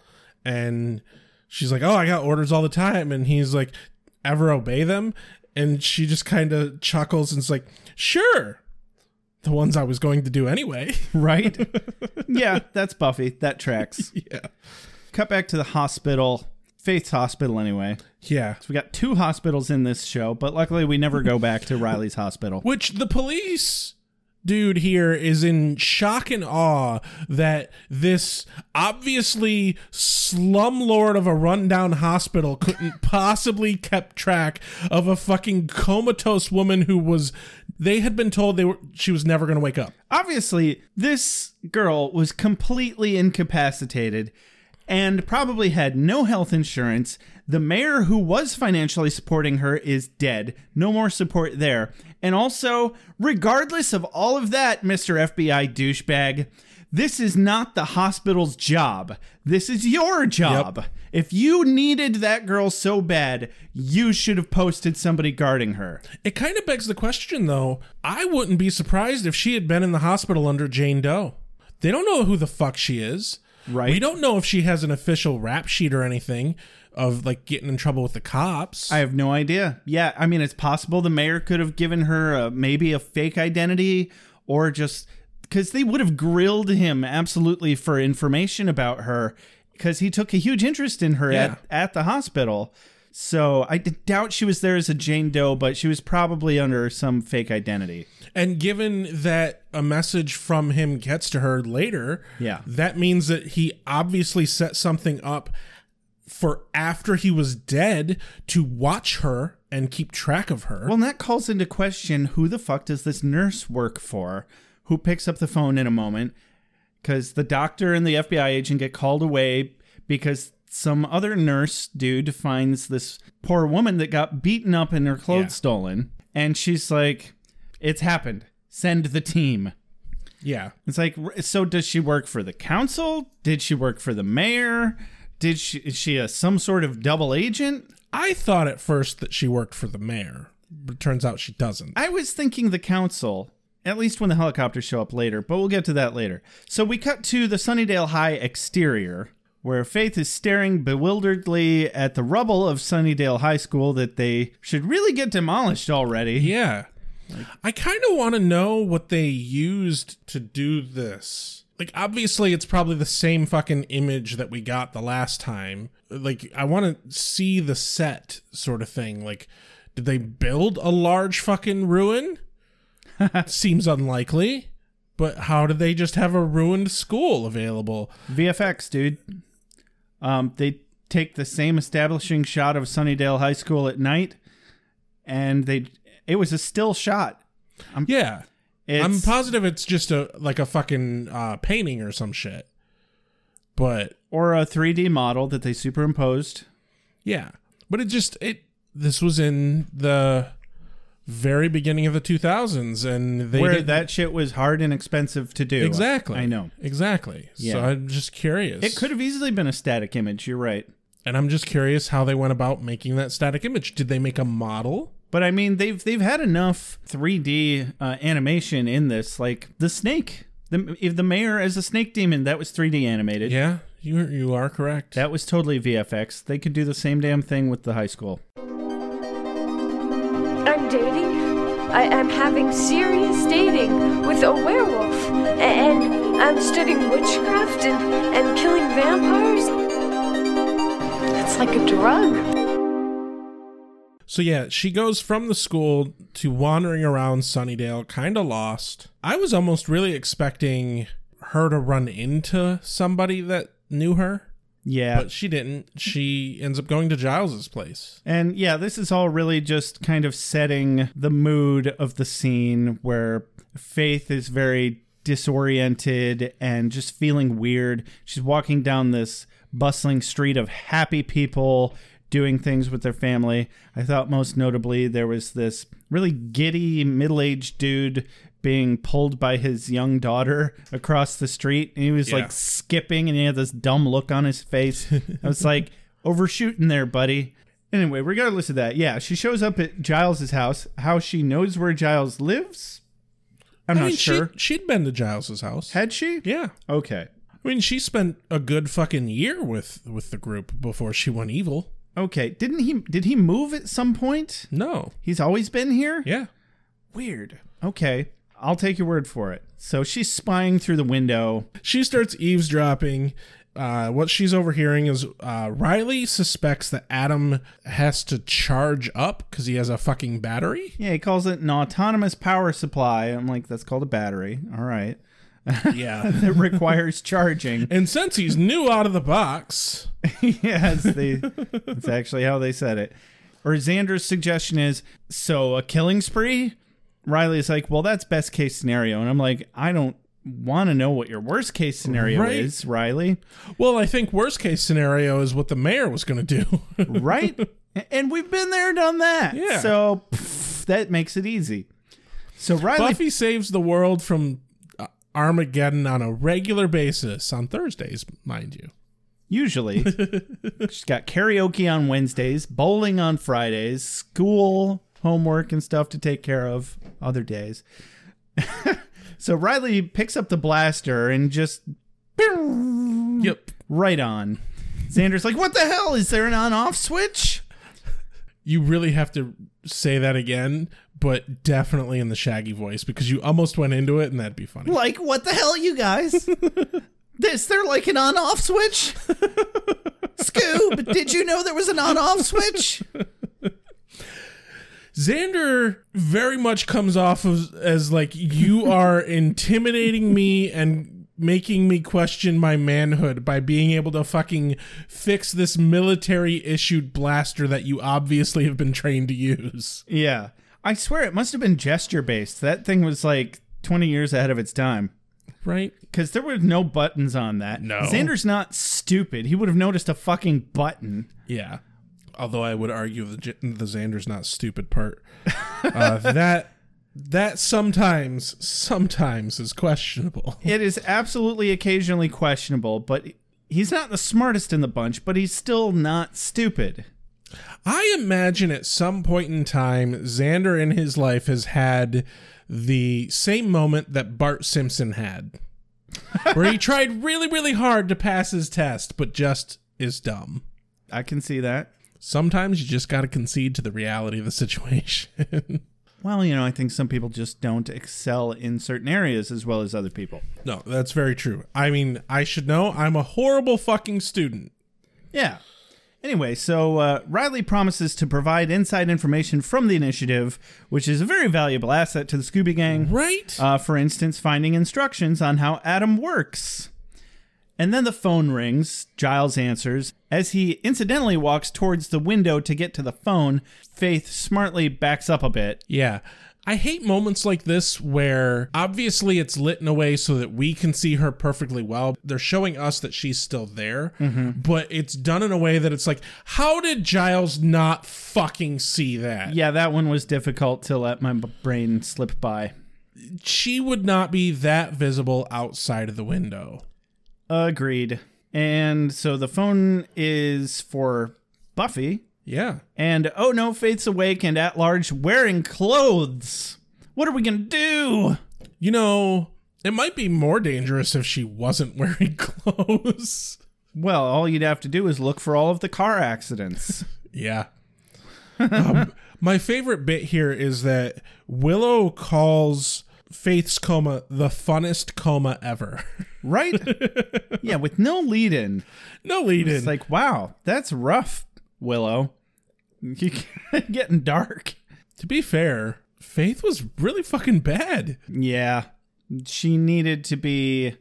and she's like, "Oh, I got orders all the time," and he's like, "Ever obey them?" And she just kind of chuckles and is like, "Sure." The ones I was going to do anyway. Right? yeah, that's Buffy. That tracks. yeah. Cut back to the hospital. Faith's hospital, anyway. Yeah. So we got two hospitals in this show, but luckily we never go back to Riley's hospital. Which the police dude here is in shock and awe that this obviously slumlord of a rundown hospital couldn't possibly kept track of a fucking comatose woman who was they had been told they were she was never going to wake up. Obviously, this girl was completely incapacitated and probably had no health insurance. The mayor who was financially supporting her is dead. No more support there. And also, regardless of all of that, Mr. FBI douchebag, this is not the hospital's job. This is your job. If you needed that girl so bad, you should have posted somebody guarding her. It kind of begs the question though. I wouldn't be surprised if she had been in the hospital under Jane Doe. They don't know who the fuck she is. Right. We don't know if she has an official rap sheet or anything of like getting in trouble with the cops. I have no idea. Yeah, I mean, it's possible the mayor could have given her a, maybe a fake identity or just because they would have grilled him absolutely for information about her because he took a huge interest in her Yeah. at, at the hospital. So I doubt she was there as a Jane Doe, but she was probably under some fake identity. And given that a message from him gets to her later, Yeah. that means that he obviously set something up for after he was dead to watch her and keep track of her. Well, and that calls into question who the fuck does this nurse work for? Who picks up the phone in a moment? Because the doctor and the FBI agent get called away because some other nurse dude finds this poor woman that got beaten up and her clothes Yeah. stolen. And she's like, It's happened. Send the team. yeah. It's like, so does she work for the council? Did she work for the mayor? Did she, is she a, some sort of double agent? I thought at first that she worked for the mayor, but it turns out she doesn't. I was thinking the council, at least when the helicopters show up later, but we'll get to that later. So we cut to the Sunnydale High exterior, where Faith is staring bewilderedly at the rubble of Sunnydale High School that they should really get demolished already. Yeah. I kind of want to know what they used to do this. Like, obviously, it's probably the same fucking image that we got the last time. Like, I want to see the set sort of thing. Like, did they build a large fucking ruin? Seems unlikely. But how do they just have a ruined school available? VFX, dude. Um, they take the same establishing shot of Sunnydale High School at night, and they it was a still shot. Yeah. I'm positive it's just a like a fucking uh, painting or some shit. But or a 3D model that they superimposed. Yeah. But it just it this was in the very beginning of the 2000s and they where did that shit was hard and expensive to do. Exactly. I know. Exactly. So I'm just curious. It could have easily been a static image. You're right. and I'm just curious how they went about making that static image. Did they make a model? But I mean, they've they've had enough 3D uh, animation in this, like the snake, the if the mayor as a snake demon, that was 3D animated. Yeah, you you are correct. That was totally VFX. They could do the same damn thing with the high school. Dating. I am having serious dating with a werewolf. And I'm studying witchcraft and, and killing vampires. It's like a drug. So yeah, she goes from the school to wandering around Sunnydale, kind of lost. I was almost really expecting her to run into somebody that knew her, Yeah. but she didn't. She ends up going to Giles's place. And yeah, this is all really just kind of setting the mood of the scene where Faith is very disoriented and just feeling weird. She's walking down this bustling street of happy people doing things with their family. I thought most notably there was this really giddy middle aged dude being pulled by his young daughter across the street. And he was Yeah. like skipping and he had this dumb look on his face. I was like, overshooting there, buddy. Anyway, regardless of that, yeah, she shows up at Giles's house. How she knows where Giles lives? I'm I not mean, sure. She, she'd been to Giles's house. Had she? yeah. Okay. I mean, she spent a good fucking year with with the group before she went evil. Okay, didn't he? Did he move at some point? No. He's always been here. Yeah. Weird. Okay, I'll take your word for it. So she's spying through the window. She starts eavesdropping. Uh, what she's overhearing is uh, Riley suspects that Adam has to charge up because he has a fucking battery. Yeah, he calls it an autonomous power supply. I'm like, that's called a battery. All right. Yeah. That requires charging. and since he's new out of the box, yes, they, that's actually how they said it. Or Xander's suggestion is so a killing spree? Riley's like, well, that's best case scenario. And I'm like, I don't want to know what your worst case scenario Right. is, Riley. well, I think worst case scenario is what the mayor was going to do. Right? and we've been there, done that. Yeah. So pff, that makes it easy. So Riley Buffy saves the world from uh, Armageddon on a regular basis on Thursdays, mind you. Usually. She's got karaoke on Wednesdays, bowling on Fridays, school, homework, and stuff to take care of other days. so Riley picks up the blaster and just Yep. right on. Xander's like, What the hell? Is there an on off switch? You really have to say that again, but definitely in the Shaggy voice because you almost went into it and that'd be funny. Like, what the hell, you guys? Is there like an on off switch? Scoob, did you know there was an on off switch? Xander very much comes off of, as like you are intimidating me and making me question my manhood by being able to fucking fix this military issued blaster that you obviously have been trained to use. Yeah. I swear it must have been gesture based. That thing was like 20 years ahead of its time. Right? Because there were no buttons on that. No. Xander's not stupid. He would have noticed a fucking button. Yeah. Although I would argue the the Xander's not stupid part. Uh, that that sometimes sometimes is questionable. It is absolutely occasionally questionable, but he's not the smartest in the bunch, but he's still not stupid. I imagine at some point in time, Xander in his life has had the same moment that Bart Simpson had, where he tried really, really hard to pass his test, but just is dumb. I can see that. Sometimes you just got to concede to the reality of the situation. Well, you know, I think some people just don't excel in certain areas as well as other people. no, that's very true. I mean, I should know I'm a horrible fucking student. Yeah. Anyway, so uh, Riley promises to provide inside information from the initiative, which is a very valuable asset to the Scooby Gang. Right? Uh, for instance, finding instructions on how Adam works. And then the phone rings. Giles answers. As he incidentally walks towards the window to get to the phone, Faith smartly backs up a bit. Yeah. I hate moments like this where obviously it's lit in a way so that we can see her perfectly well. They're showing us that she's still there, mm-hmm. but it's done in a way that it's like, how did Giles not fucking see that? Yeah, that one was difficult to let my brain slip by. She would not be that visible outside of the window. Agreed. And so the phone is for Buffy. Yeah. And oh no, Faith's awake and at large wearing clothes. What are we gonna do? You know, it might be more dangerous if she wasn't wearing clothes. Well, all you'd have to do is look for all of the car accidents. Yeah. um, my favorite bit here is that Willow calls Faith's coma the funnest coma ever. right? yeah, with no lead in. no lead in. It's like, wow, that's rough, Willow. You're getting dark. to be fair, Faith was really fucking bad. Yeah. She needed to be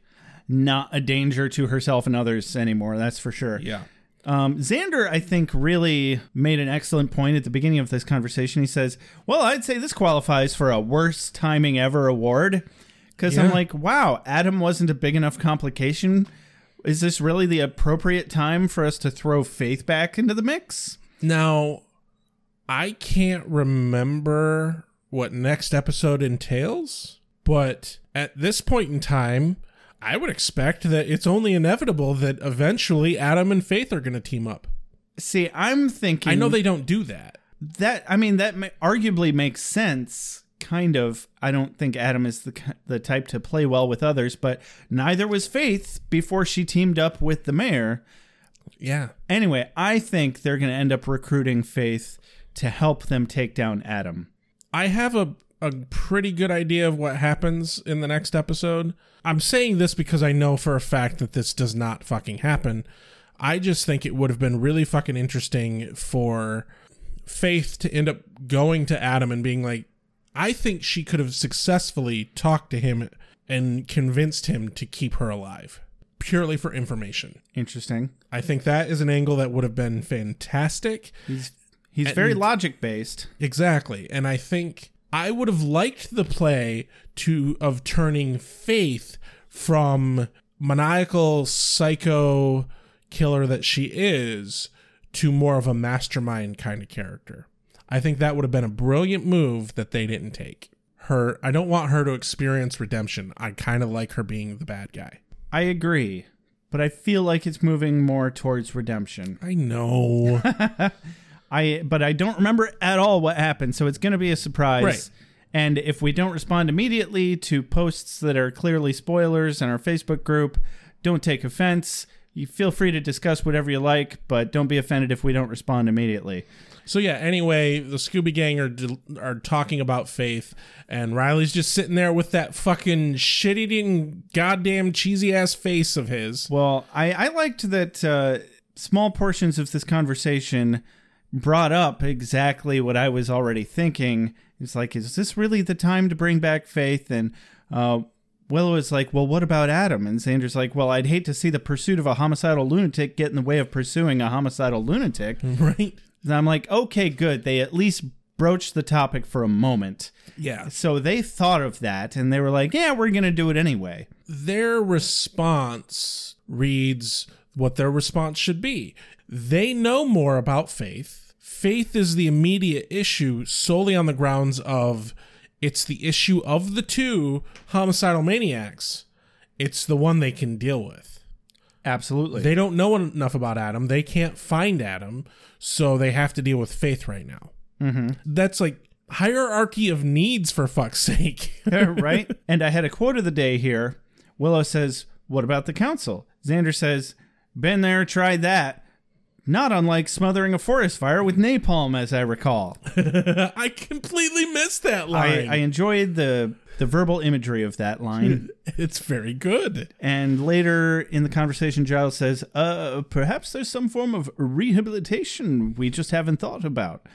not a danger to herself and others anymore, that's for sure. Yeah. Um, Xander, I think, really made an excellent point at the beginning of this conversation. He says, Well, I'd say this qualifies for a worst timing ever award. Because I'm like, wow, Adam wasn't a big enough complication. Is this really the appropriate time for us to throw Faith back into the mix? Now, I can't remember what next episode entails, but at this point in time, I would expect that it's only inevitable that eventually Adam and Faith are going to team up. See, I'm thinking. I know they don't do that. that I mean that arguably makes sense kind of I don't think Adam is the the type to play well with others but neither was Faith before she teamed up with the mayor Yeah. Anyway, I think they're going to end up recruiting Faith to help them take down Adam. I have a, a pretty good idea of what happens in the next episode. I'm saying this because I know for a fact that this does not fucking happen. I just think it would have been really fucking interesting for Faith to end up going to Adam and being like, I think she could have successfully talked to him and convinced him to keep her alive purely for information. Interesting. I think that is an angle that would have been fantastic. He's he's very logic based. Exactly. And I think I would have liked the play to of turning Faith from maniacal psycho killer that she is to more of a mastermind kind of character. I think that would have been a brilliant move that they didn't take. Her I don't want her to experience redemption. I kind of like her being the bad guy. I agree, but I feel like it's moving more towards redemption. I know. I but I don't remember at all what happened, so it's going to be a surprise. Right. And if we don't respond immediately to posts that are clearly spoilers in our Facebook group, don't take offense. You feel free to discuss whatever you like, but don't be offended if we don't respond immediately. So yeah. Anyway, the Scooby Gang are are talking about Faith, and Riley's just sitting there with that fucking shit-eating, goddamn cheesy ass face of his. Well, I, I liked that uh, small portions of this conversation brought up exactly what I was already thinking. It's like, is this really the time to bring back Faith? And uh, Willow is like, well, what about Adam? And Xander's like, well, I'd hate to see the pursuit of a homicidal lunatic get in the way of pursuing a homicidal lunatic. Right. And I'm like, okay, good. They at least broached the topic for a moment. Yeah. So they thought of that and they were like, yeah, we're going to do it anyway. Their response reads what their response should be. They know more about faith. Faith is the immediate issue solely on the grounds of it's the issue of the two homicidal maniacs. It's the one they can deal with. Absolutely. They don't know enough about Adam. They can't find Adam, so they have to deal with Faith right now. Mm-hmm. That's like hierarchy of needs for fuck's sake. right? And I had a quote of the day here. Willow says, What about the council? Xander says, Been there, tried that. Not unlike smothering a forest fire with napalm, as I recall. I completely missed that I, line. I enjoyed the the verbal imagery of that line. it's very good. and later in the conversation, Giles says, uh, perhaps there's some form of rehabilitation we just haven't thought about.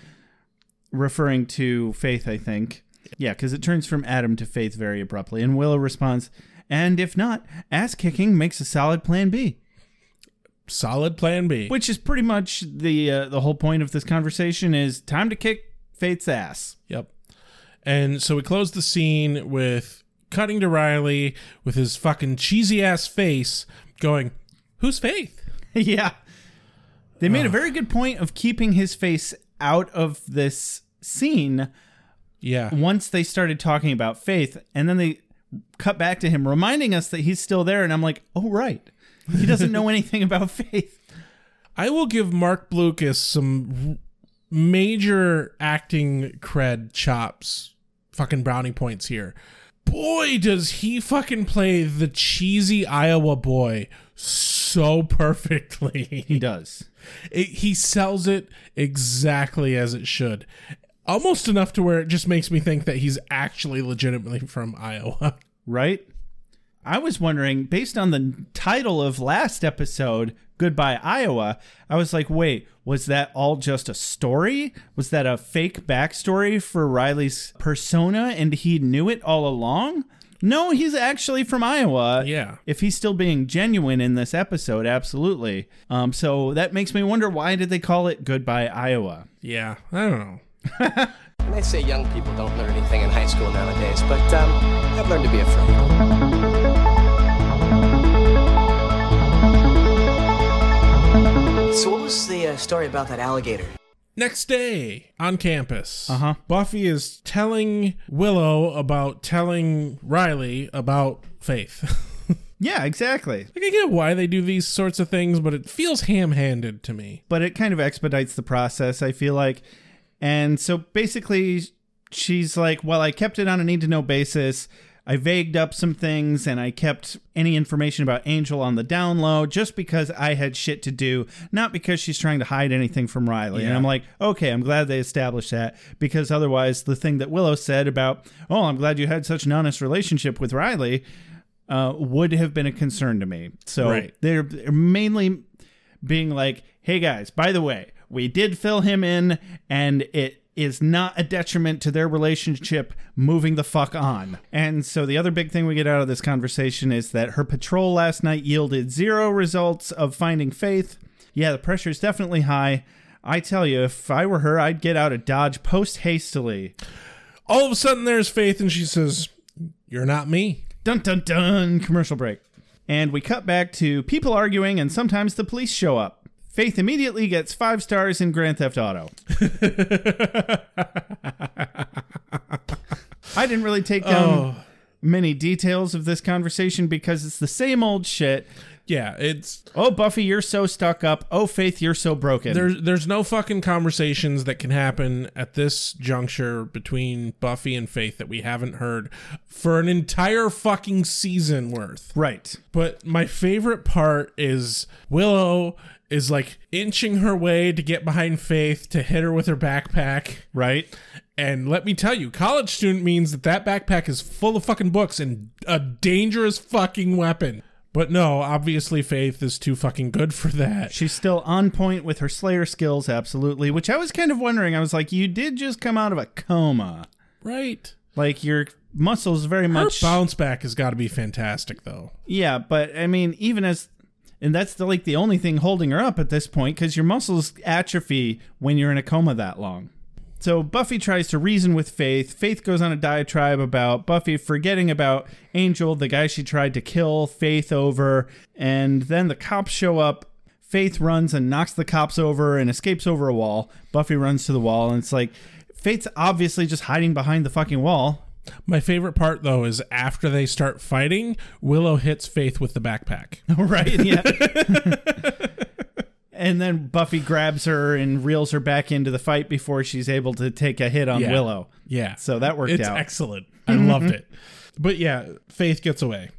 Referring to Faith, I think. Yeah, because it turns from Adam to Faith very abruptly. And Willow responds, and if not, ass kicking makes a solid plan B. Solid plan B. Which is pretty much the uh, the whole point of this conversation is time to kick Faith's ass. Yep. And so we close the scene with cutting to Riley with his fucking cheesy ass face going, Who's Faith? yeah. They made a very good point of keeping his face out of this scene Yeah. once they started talking about Faith, and then they cut back to him reminding us that he's still there, and I'm like, oh right, he doesn't know anything about Faith. I will give Marc Blucas some major acting cred chops, fucking brownie points here. Boy, does he fucking play the cheesy Iowa boy so perfectly. He does. It, he sells it exactly as it should. Almost enough to where it just makes me think that he's actually legitimately from Iowa. right? I was wondering, based on the title of last episode, Goodbye Iowa, I was like, wait, was that all just a story? Was that a fake backstory for Riley's persona and he knew it all along? No, he's actually from Iowa. Yeah. If he's still being genuine in this episode, absolutely. Um, so that makes me wonder why did they call it Goodbye Iowa? Yeah, I don't know. And they say young people don't learn anything in high school nowadays, but um, I've learned to be afraid. So, what was the uh, story about that alligator? Next day on campus, Uh-huh. Buffy is telling Willow about telling Riley about Faith. Yeah, exactly. like, I get why they do these sorts of things, but it feels ham handed to me. but it kind of expedites the process, I feel like. And so basically, she's like, Well, I kept it on a need to know basis. I vagued up some things and I kept any information about Angel on the down low just because I had shit to do, not because she's trying to hide anything from Riley. And I'm like, okay, I'm glad they established that because otherwise, the thing that Willow said about, oh, I'm glad you had such an honest relationship with Riley uh, would have been a concern to me. So Right. they're, they're mainly being like, hey guys, by the way, we did fill him in and it is not a detriment to their relationship moving the fuck on. And so the other big thing we get out of this conversation is that her patrol last night yielded zero results of finding Faith. Yeah, the pressure is definitely high. I tell you, if I were her, I'd get out of Dodge post hastily. All of a sudden, there's Faith, and she says, "You're not me." Dun dun dun. Commercial break. And we cut back to people arguing, and sometimes the police show up. Faith immediately gets five stars in Grand Theft Auto. I didn't really take down oh. many details of this conversation because it's the same old shit. Yeah, it's Oh, Buffy, you're so stuck up. Oh, Faith, you're so broken. there's there's no fucking conversations that can happen at this juncture between Buffy and Faith that we haven't heard for an entire fucking season worth. right. But my favorite part is Willow is like inching her way to get behind Faith to hit her with her backpack. Right. And let me tell you, college student means that that backpack is full of fucking books and a dangerous fucking weapon. But no, obviously Faith is too fucking good for that. She's still on point with her Slayer skills, absolutely. Which I was kind of wondering. I was like, you did just come out of a coma. Right. Like your muscles very much. Her bounce back has got to be fantastic, though. Yeah, but I mean, even as, and that's the, like the only thing holding her up at this point because your muscles atrophy when you're in a coma that long. So Buffy tries to reason with Faith. Faith goes on a diatribe about Buffy forgetting about Angel, the guy she tried to kill Faith over, and then the cops show up. Faith runs and knocks the cops over and escapes over a wall. Buffy runs to the wall, and it's like Faith's obviously just hiding behind the fucking wall. My favorite part, though, is after they start fighting, Willow hits Faith with the backpack. right? Yeah. and then Buffy grabs her and reels her back into the fight before she's able to take a hit on Yeah. Willow. Yeah. So that worked it's out. excellent. I mhm. loved it. But yeah, Faith gets away.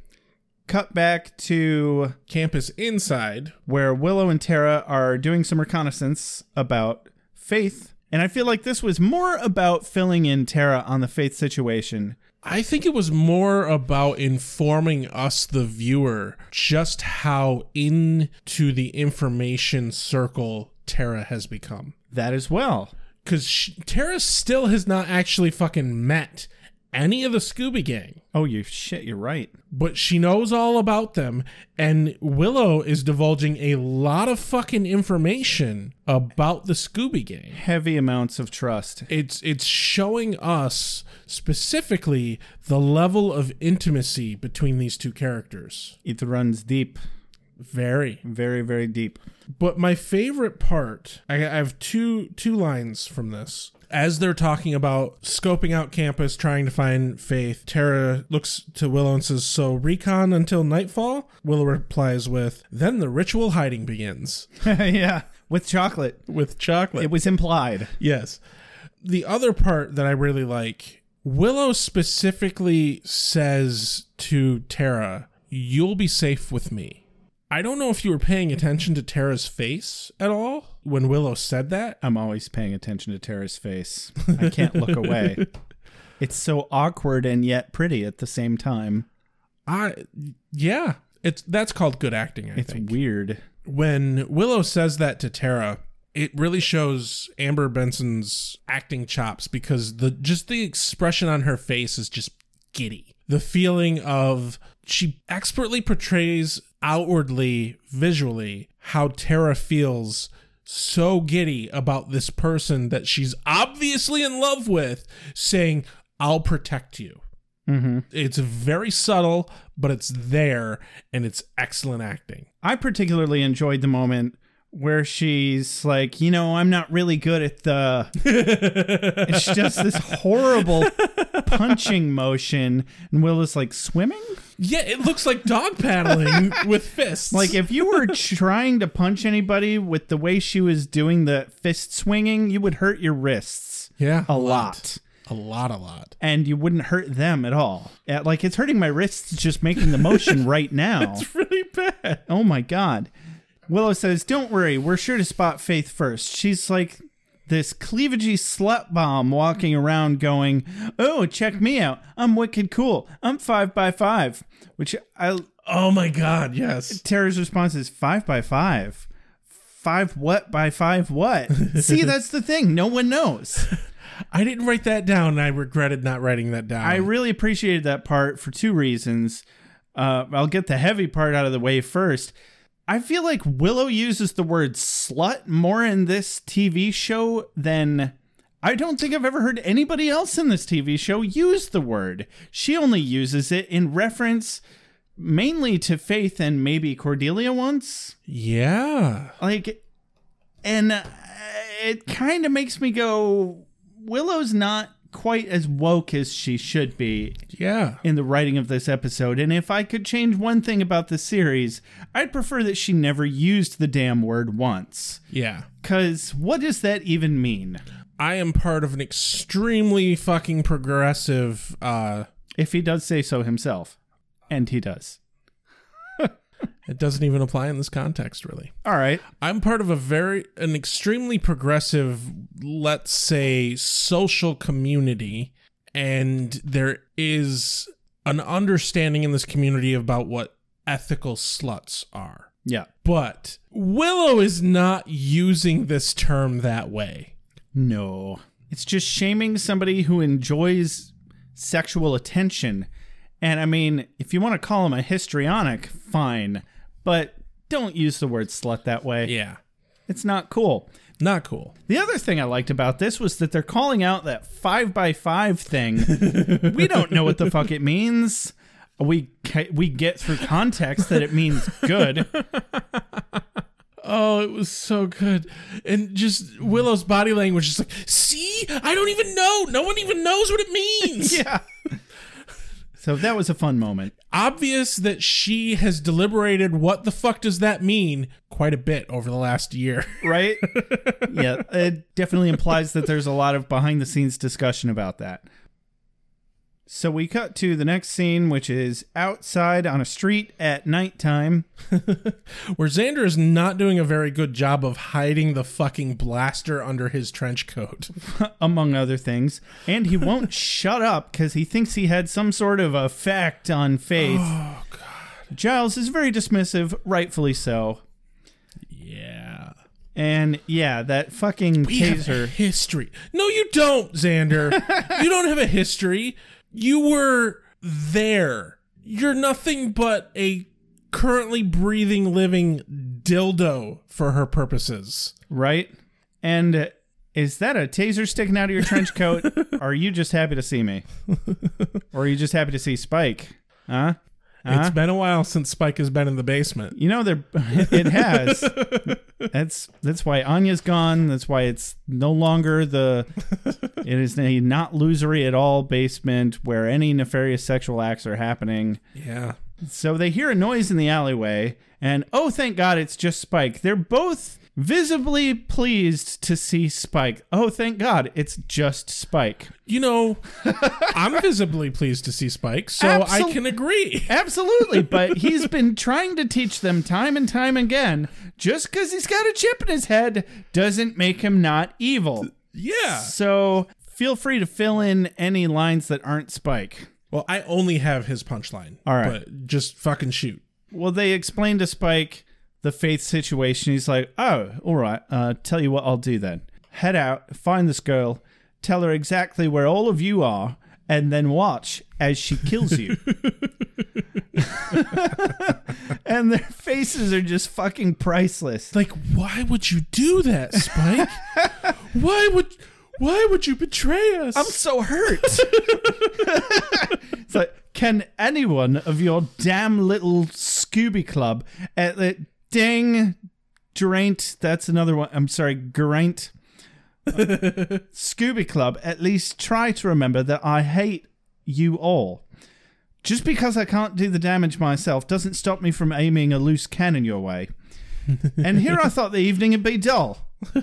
Cut back to Campus inside. where Willow and Tara are doing some reconnaissance about Faith. And I feel like this was more about filling in Tara on the Faith situation. I think it was more about informing us, the viewer, just how into the information circle Tara has become. That as well. Because Tara still has not actually fucking met any of the Scooby Gang. Oh, you shit, you're right. but she knows all about them and willow is divulging a lot of fucking information about the scooby gang Heavy amounts of trust. it's it's showing us specifically the level of intimacy between these two characters It runs deep, very very, very deep. but my favorite part I, I have two two lines from this as they're talking about scoping out campus trying to find faith tara looks to willow and says so recon until nightfall? Willow replies with then the ritual hiding begins. Yeah, with chocolate. with chocolate. It was implied. yes. The other part that i really like willow specifically says to tara you'll be safe with me. I don't know if you were paying attention to tara's face at all when willow said that I'm always paying attention to Tara's face. I can't look away. It's so awkward and yet pretty at the same time. I yeah, it's that's called good acting. I It's think weird. when Willow says that to Tara, it really shows Amber Benson's acting chops because the just the expression on her face is just giddy. The feeling of she expertly portrays outwardly, visually, how Tara feels so giddy about this person that she's obviously in love with, saying, I'll protect you. Mm-hmm. It's very subtle, but it's there and it's excellent acting. I particularly enjoyed the moment where she's like, you know, I'm not really good at the. it's just this horrible punching motion, and Will is like swimming. Yeah, it looks like dog paddling with fists. Like if you were trying to punch anybody with the way she was doing the fist swinging, you would hurt your wrists yeah, a lot. A lot, a lot. and you wouldn't hurt them at all. Like it's hurting my wrists just making the motion right now. It's really bad. Oh my god. Willow says, "Don't worry, we're sure to spot Faith first. She's like this cleavagey slut bomb walking around going, "Oh, check me out. I'm wicked cool. I'm 5 by 5." Which I Oh my god, yes. Tara's response is 5 by 5. 5 what by 5 what? See, that's the thing. No one knows. I didn't write that down and I regretted not writing that down. I really appreciated that part for two reasons. Uh, I'll get the heavy part out of the way first. I feel like Willow uses the word slut more in this TV show than I don't think I've ever heard anybody else in this TV show use the word. She only uses it in reference mainly to Faith and maybe Cordelia once. Yeah. Like, and uh, it kind of makes me go, Willow's not quite as woke as she should be Yeah. in the writing of this episode. And if I could change one thing about the series, I'd prefer that she never used the damn word once. Yeah. Because what does that even mean? I am part of an extremely fucking progressive uh If he does say so himself. And he does. It doesn't even apply in this context really. All right. I'm part of a very an extremely progressive, let's say, social community, and there is an understanding in this community about what ethical sluts are. Yeah. But Willow is not using this term that way. No. It's just shaming somebody who enjoys sexual attention. And I mean, if you want to call him a histrionic, fine. But don't use the word slut that way. Yeah. It's not cool. Not cool. The other thing I liked about this was that they're calling out that five by five thing. we don't know what the fuck it means. We we get through context that it means good. Oh, it was so good. And just Willow's body language is like, see? I don't even know. No one even knows what it means. yeah. So that was a fun moment. Obvious that she has deliberated what the fuck does that mean quite a bit over the last year. right? yeah, it definitely implies that there's a lot of behind the scenes discussion about that. So we cut to the next scene, which is outside on a street at nighttime. Where Xander is not doing a very good job of hiding the fucking blaster under his trench coat. among other things. And he won't shut up because he thinks he had some sort of effect on Faith. Oh, God. Giles is very dismissive, rightfully so. Yeah. And yeah, that fucking We have taser. history. No, you don't, Xander. you don't have a history. You were there. You're nothing but a currently breathing, living dildo for her purposes. right? And uh, is that a taser sticking out of your trench coat? are you just happy to see me? or are you just happy to see Spike? Huh? It's Huh? been a while since Spike has been in the basement. You know, there it has. that's that's why Anya's gone. That's why it's no longer the. It is a not losery at all basement where any nefarious sexual acts are happening. Yeah. So they hear a noise in the alleyway, and oh, thank God, it's just Spike. They're both visibly pleased to see Spike. Oh, thank God, it's just Spike. You know, I'm visibly pleased to see Spike, so I can agree. Absolutely, but he's been trying to teach them time and time again. Just because he's got a chip in his head doesn't make him not evil. Yeah. So feel free to fill in any lines that aren't Spike. Well, I only have his punchline. All right. But just fucking shoot. Well, they explain to Spike the Faith situation. He's like, oh, all right, uh, tell you what I'll do then. Head out, find this girl, tell her exactly where all of you are, and then watch as she kills you. and their faces are just fucking priceless. Like, why would you do that, Spike? why would why would you betray us? I'm so hurt. it's like, can anyone of your damn little Scooby Club at the dang Geraint, that's another one. I'm sorry, Geraint. Scooby Club, at least try to remember that I hate you all. Just because I can't do the damage myself doesn't stop me from aiming a loose cannon your way. and here I thought the evening would be dull.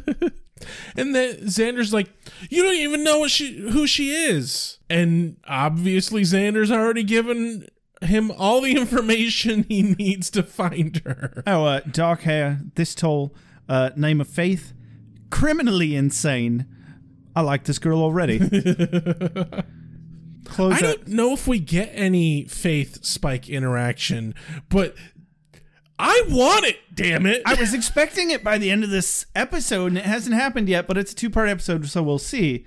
And then Xander's like, "You don't even know what she who she is." And obviously Xander's already given him all the information he needs to find her. Oh, uh, dark hair, this tall, uh, name of faith, criminally insane. I like this girl already. Close I don't know if we get any Faith Spike interaction, but I want it, damn it. I was expecting it by the end of this episode, and it hasn't happened yet, but it's a two part episode, so we'll see.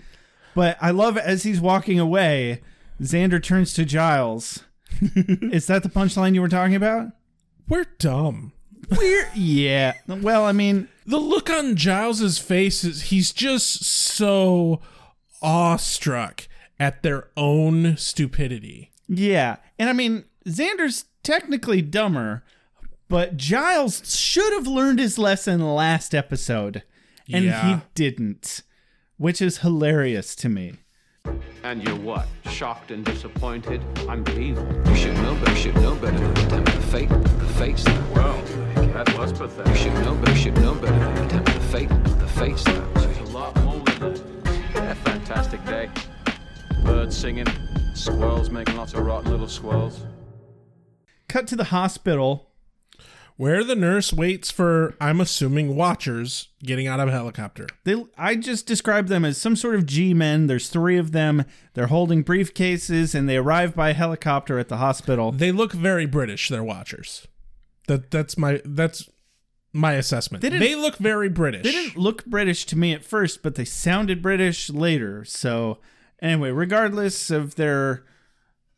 But I love as he's walking away, Xander turns to Giles. Is that the punchline you were talking about? We're dumb. We're yeah. Well, I mean, The look on Giles's face is he's just so awestruck at their own stupidity. yeah. And I mean, Xander's technically dumber, but Giles should have learned his lesson last episode, and Yeah. he didn't, which is hilarious to me. And you're what? Shocked and disappointed? I'm evil. You should know better. You should know better than attempt to tempt the fate, the face. Well, that was pathetic. You should know better. You should know better than attempt to tempt the fate, the face. There's a lot more than that. Yeah, fantastic day. Birds singing, squirrels making lots of rotten little squirrels. Cut to the hospital. Where the nurse waits for, I'm assuming, watchers getting out of a helicopter. They, I just describe them as some sort of G-men. There's three of them. They're holding briefcases, and they arrive by helicopter at the hospital. They look very British, they're watchers. That that's my that's my assessment. They They, look very British. They didn't look British to me at first, but they sounded British later. So, anyway, regardless of their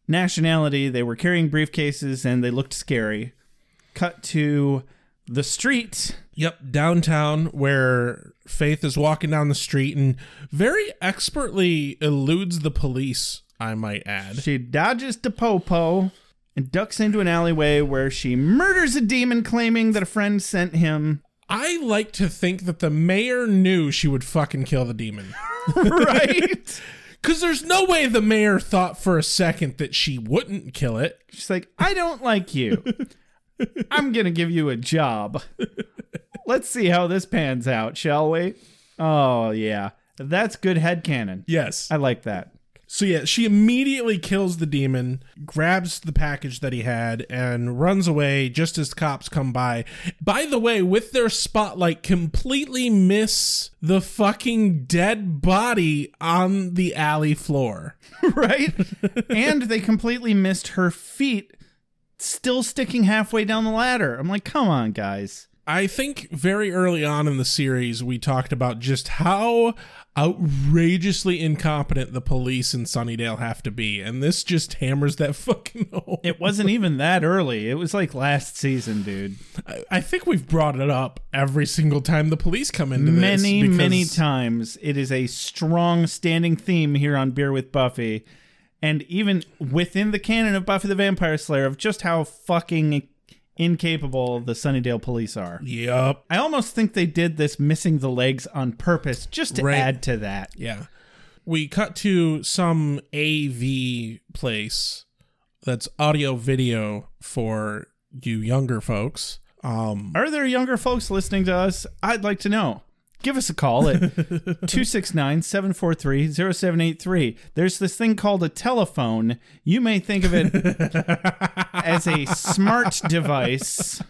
nationality, they were carrying briefcases and they looked scary. Cut to the street. Yep, downtown where Faith is walking down the street and very expertly eludes the police, I might add. She dodges to Popo and ducks into an alleyway where she murders a demon claiming that a friend sent him. I like to think that the mayor knew she would fucking kill the demon. right? Cuz there's no way the mayor thought for a second that she wouldn't kill it. She's like, I don't like you. I'm going to give you a job. Let's see how this pans out, shall we? Oh, yeah. That's good head headcanon. Yes. I like that. So yeah, she immediately kills the demon, grabs the package that he had, and runs away just as the cops come by. By the way, with their spotlight, completely miss the fucking dead body on the alley floor. right? and they completely missed her feet still sticking halfway down the ladder. I'm like, come on, guys. I think very early on in the series, we talked about just how outrageously incompetent the police in Sunnydale have to be, and this just hammers that fucking home. It wasn't even that early. It was like last season, dude. I- I think we've brought it up every single time the police come into this. many, many times. It is a strong standing theme here on Beer with Buffy. And even within the canon of Buffy the Vampire Slayer, of just how fucking incapable the Sunnydale police are. Yep. I almost think they did this missing the legs on purpose just to Right. add to that. Yeah. We cut to some AV place that's audio video for you younger folks. Um, Are there younger folks listening to us? I'd like to know. Give us a call at 269 743 0783. There's this thing called a telephone. You may think of it as a smart device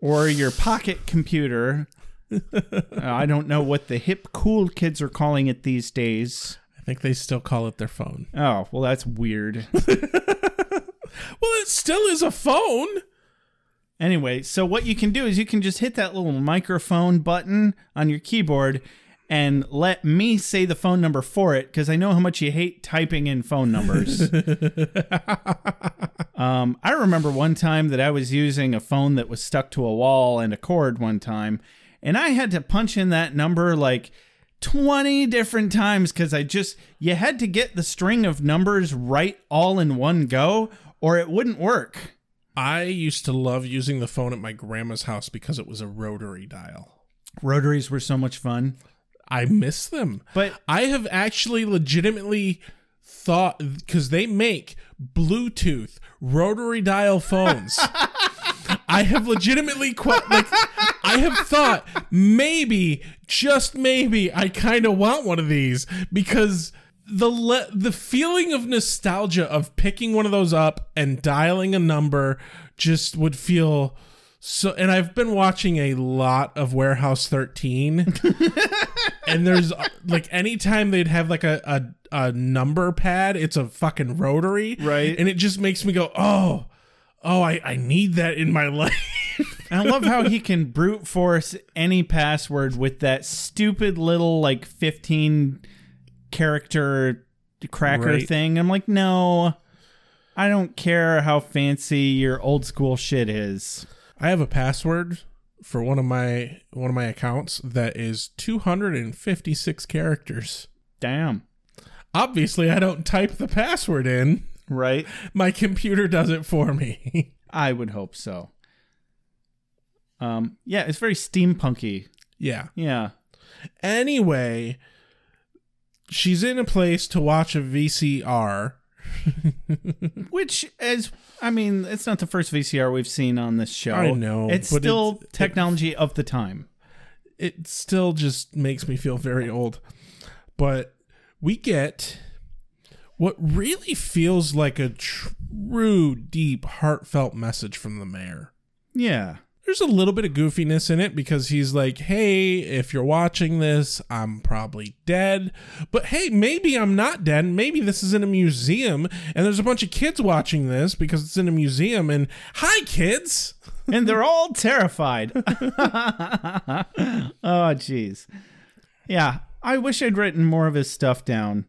or your pocket computer. Uh, I don't know what the hip, cool kids are calling it these days. I think they still call it their phone. Oh, well, that's weird. Well, it still is a phone. Anyway, so what you can do is you can just hit that little microphone button on your keyboard and let me say the phone number for it because I know how much you hate typing in phone numbers. um, I remember one time that I was using a phone that was stuck to a wall and a cord one time, and I had to punch in that number like 20 different times because I just, you had to get the string of numbers right all in one go or it wouldn't work. I used to love using the phone at my grandma's house because it was a rotary dial. Rotaries were so much fun. I miss them. But- I have actually legitimately thought because they make Bluetooth rotary dial phones. I have legitimately que- like I have thought maybe, just maybe, I kind of want one of these because the le- the feeling of nostalgia of picking one of those up and dialing a number just would feel so. And I've been watching a lot of Warehouse 13, and there's like anytime they'd have like a, a a number pad, it's a fucking rotary, Right. And it just makes me go, oh, oh, I I need that in my life. I love how he can brute force any password with that stupid little like 15 character cracker Right. thing. I'm like, no, I don't care how fancy your old school shit is. I have a password for one of my one of my accounts that is 256 characters. Damn. Obviously, I don't type the password in. Right? My computer does it for me. I would hope so. Um, yeah, it's very steampunky. yeah. Yeah. Anyway, she's in a place to watch a VCR. Which is, I mean, it's not the first VCR we've seen on this show. I know, It's but still it's- technology of the time. It still just makes me feel very old. But we get what really feels like a true, deep, heartfelt message from the mayor. Yeah. There's a little bit of goofiness in it because he's like, hey, if you're watching this, I'm probably dead. But hey, maybe I'm not dead. Maybe this is in a museum and there's a bunch of kids watching this because it's in a museum. And hi, kids. and they're all terrified. oh, jeez. Yeah, I wish I'd written more of his stuff down.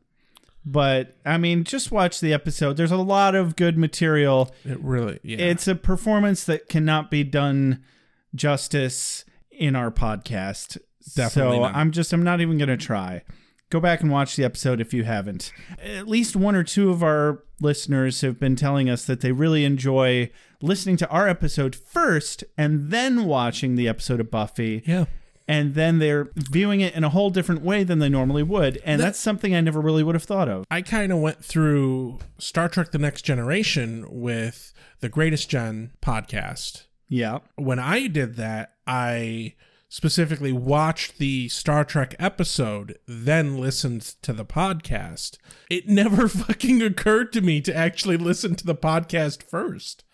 But I mean, just watch the episode. There's a lot of good material. It really, yeah. It's a performance that cannot be done justice in our podcast. Definitely So not. I'm just I'm not even going to try. Go back and watch the episode if you haven't. At least one or two of our listeners have been telling us that they really enjoy listening to our episode first and then watching the episode of Buffy. yeah. And then they're viewing it in a whole different way than they normally would. And that's something I never really would have thought of. I kind of went through Star Trek The Next Generation with the Greatest Gen podcast. Yeah. when I did that, I specifically watched the Star Trek episode, then listened to the podcast. It never fucking occurred to me to actually listen to the podcast first.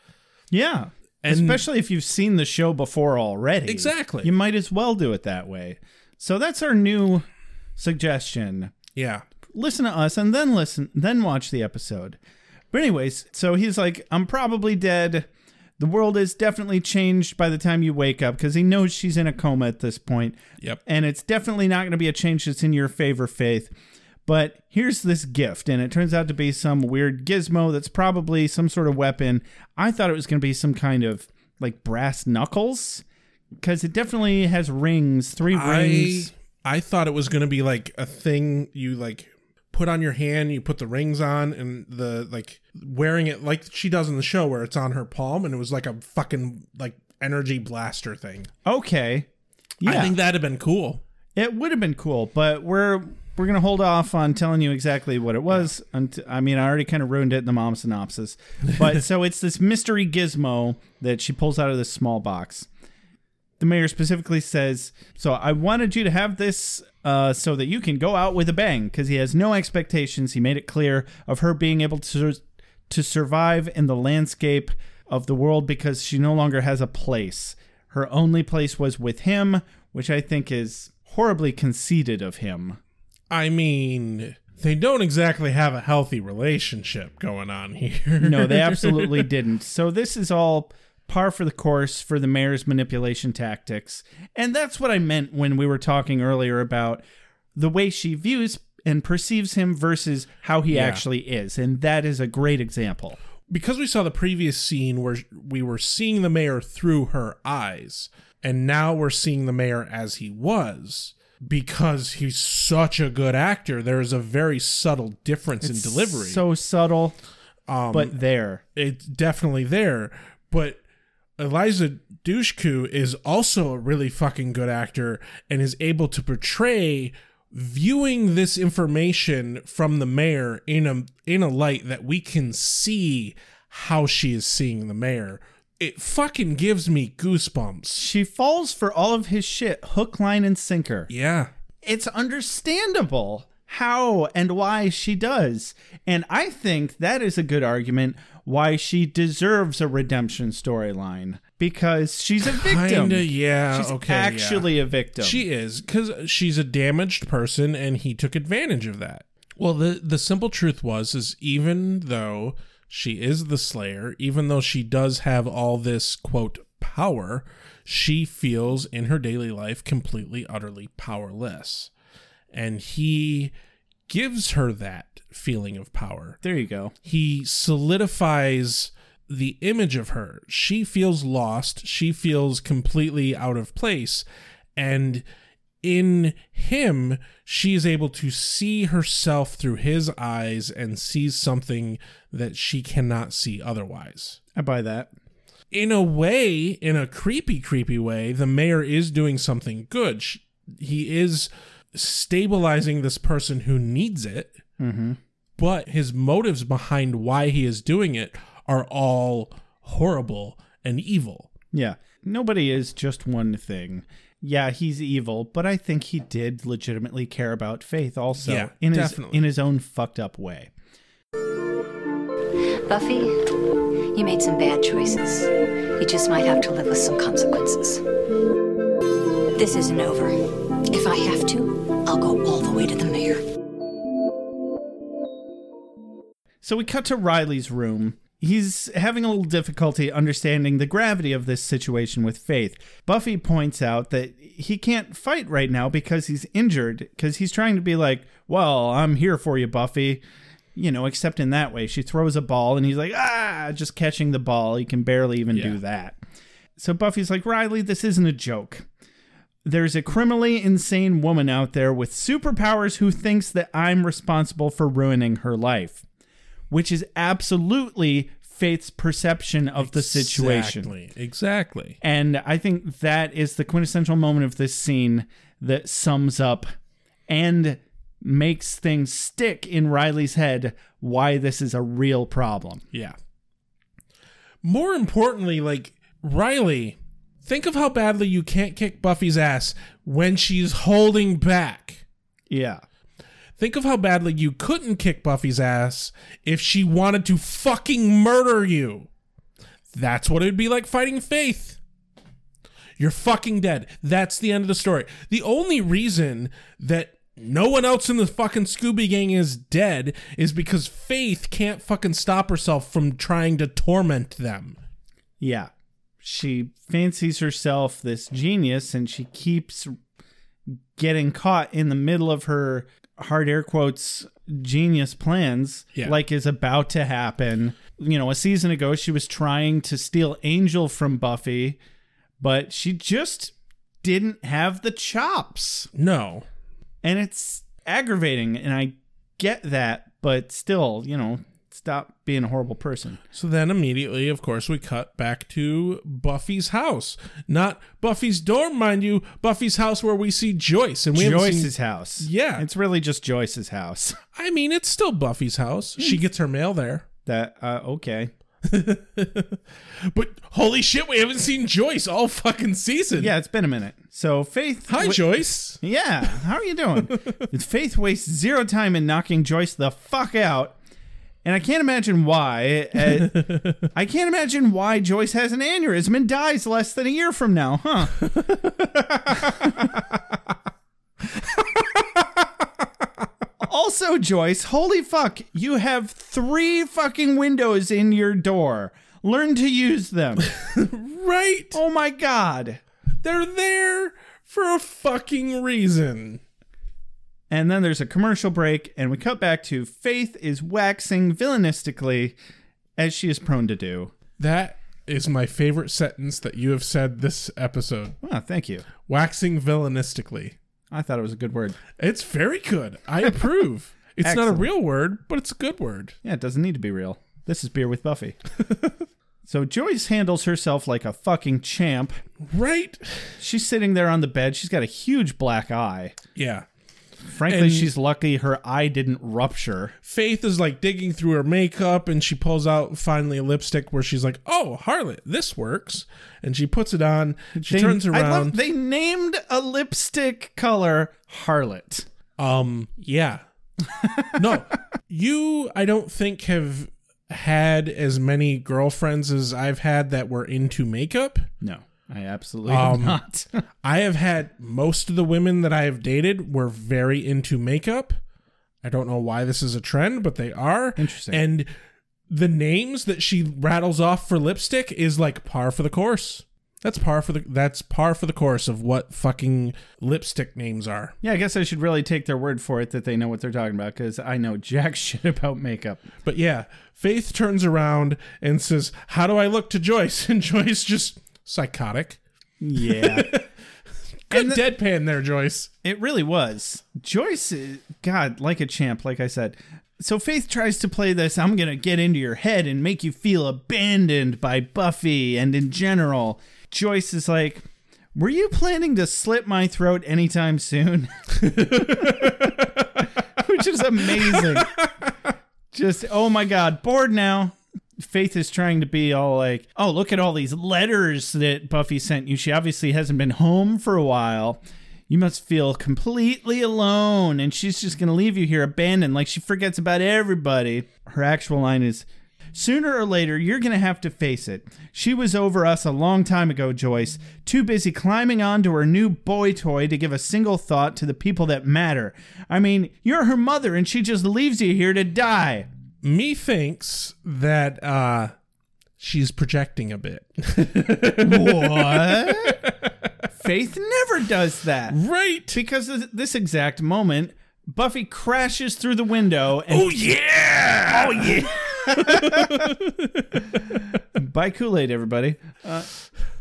Yeah. And- Especially if you've seen the show before already. Exactly. You might as well do it that way. So that's our new suggestion. Yeah. Listen to us and then listen, then watch the episode. But, anyways, so he's like, I'm probably dead. The world is definitely changed by the time you wake up because he knows she's in a coma at this point. Yep. And it's definitely not going to be a change that's in your favor, Faith. But here's this gift, and it turns out to be some weird gizmo that's probably some sort of weapon. I thought it was going to be some kind of like brass knuckles because it definitely has rings, three I rings. I thought it was going to be like a thing you like put on your hand, you put the rings on and the like wearing it like she does in the show where it's on her palm and it was like a fucking like energy blaster thing. Okay. Yeah. I think that'd have been cool. It would have been cool, but we're we're gonna hold off on telling you exactly what it was. Unt- I mean, I already kind of ruined it in the mom synopsis. But so it's this mystery gizmo that she pulls out of this small box. The mayor specifically says, "So I wanted you to have this uh, so that you can go out with a bang." Because he has no expectations. He made it clear of her being able to to survive in the landscape of the world because she no longer has a place. Her only place was with him, which I think is horribly conceited of him. I mean, they don't exactly have a healthy relationship going on here. No, they absolutely didn't. So this is all par for the course for the mayor's manipulation tactics. And that's what I meant when we were talking earlier about the way she views and perceives him versus how he Yeah. actually is. And that is a great example. because we saw the previous scene where we were seeing the mayor through her eyes, and now we're seeing the mayor as he was. Because he's such a good actor, there is a very subtle difference in delivery. So subtle, um, but there. it's definitely there. But Eliza Dushku is also a really fucking good actor and is able to portray viewing this information from the mayor in a in a light that we can see how she is seeing the mayor it fucking gives me goosebumps. She falls for all of his shit, hook, line, and sinker. Yeah. It's understandable how and why she does. And I think that is a good argument why she deserves a redemption storyline. Because she's a victim. Kinda, yeah. She's okay. yeah. actually a victim. She is because she's a damaged person, and he took advantage of that. Well, the the simple truth was is even though she is the Slayer, even though she does have all this quote power, she feels in her daily life completely utterly powerless, and he gives her that feeling of power there you go. he solidifies the image of her. She feels lost. She feels completely out of place. And in him, she is able to see herself through his eyes and sees something that she cannot see otherwise. I buy that. In a way, in a creepy, creepy way, the mayor is doing something good. Sh- He is stabilizing this person who needs it mm-hmm. but his motives behind why he is doing it are all horrible and evil. Yeah. Nobody is just one thing. Yeah, he's evil, but I think he did legitimately care about Faith also Yeah, in his in his own fucked up way. Buffy, you made some bad choices. You just might have to live with some consequences. This isn't over. If I have to, I'll go all the way to the mayor. So we cut to Riley's room. He's having a little difficulty understanding the gravity of this situation with Faith. Buffy points out that he can't fight right now because he's injured, because he's trying to be like, Well, I'm here for you, Buffy. You know, except in that way. She throws a ball and he's like, Ah, just catching the ball. He can barely even do that. So Buffy's like, Riley, this isn't a joke. There's a criminally insane woman out there with superpowers who thinks that I'm responsible for ruining her life which is absolutely Faith's perception of the situation. Exactly. Exactly. And I think that is the quintessential moment of this scene that sums up and makes things stick in Riley's head why this is a real problem. Yeah. More importantly, like Riley, think of how badly you can't kick Buffy's ass when she's holding back. Yeah. Think of how badly you couldn't kick Buffy's ass if she wanted to fucking murder you. That's what it would be like fighting Faith. You're fucking dead. That's the end of the story. The only reason that no one else in the fucking Scooby Gang is dead is because Faith can't fucking stop herself from trying to torment them. Yeah. She fancies herself this genius and she keeps getting caught in the middle of her hard air quotes genius plans Yeah. like is about to happen. You know, a season ago she was trying to steal Angel from Buffy, but she just didn't have the chops. No. And it's aggravating and I get that, but still, you know, stop being a horrible person. So then immediately, of course, we cut back to Buffy's house. Not Buffy's dorm, mind you, Buffy's house where we see Joyce. And we haven't seen- Joyce's house. Yeah. It's really just Joyce's house. I mean, it's still Buffy's house. Hmm. She gets her mail there. That uh okay. But holy shit, we haven't seen Joyce all fucking season. Yeah, it's been a minute. So Faith Hi, wa- Joyce. Yeah, how are you doing? Faith wastes zero time in knocking Joyce the fuck out. And I can't imagine why. Uh, I can't imagine why Joyce has an aneurysm and dies less than a year from now, huh? also, Joyce, holy fuck, you have three fucking windows in your door. Learn to use them. Right? Oh my god. They're there for a fucking reason. And then there's a commercial break, and we cut back to Faith is waxing villainistically, as she is prone to do. That is my favorite sentence that you have said this episode. Oh, thank you. Waxing villainistically. I thought it was a good word. It's very good. I approve. It's not a real word, but it's a good word. Yeah, it doesn't need to be real. This is beer with Buffy. so Joyce handles herself like a fucking champ. Right? She's sitting there on the bed. She's got a huge black eye. Yeah. Frankly, And- she's lucky her eye didn't rupture. Faith is like digging through her makeup and she pulls out finally a lipstick where she's like, "Oh, Harlot, this works." And she puts it on. She They- turns I love- around. they named a lipstick color Harlot. um, yeah. no. You I don't think have had as many girlfriends as I've had that were into makeup. No, I absolutely Um, not. I have had most of the women that I have dated were very into makeup. I don't know why this is a trend, but they are. Interesting. And the names that she rattles off for lipstick is like par for the course. That's par for the that's par for the course of what fucking lipstick names are. yeah, I guess I should really take their word for it that they know what they're talking about because I know jack shit about makeup. But yeah, Faith turns around and says, "How do I look to Joyce?" And Joyce just psychotic. Yeah. Good deadpan there, Joyce. It really was. Joyce, uh, God, like a champ, like I said. So Faith tries to play this I'm going to get into your head and make you feel abandoned by Buffy and in general. Joyce is like, Were you planning to slit my throat anytime soon? Which is amazing. Just, oh my God, bored now. Faith is trying to be all like, oh, look at all these letters that Buffy sent you. She obviously hasn't been home for a while. You must feel completely alone, and she's just going to leave you here abandoned like she forgets about everybody. Her actual line is Sooner or later, you're going to have to face it. She was over us a long time ago, Joyce, too busy climbing onto her new boy toy to give a single thought to the people that matter. I mean, you're her mother, and she just leaves you here to die. Me thinks that uh she's projecting a bit. What? Faith never does that. right. Because this exact moment, Buffy crashes through the window and Oh yeah. Oh yeah. Buy Kool Aid, everybody. Uh,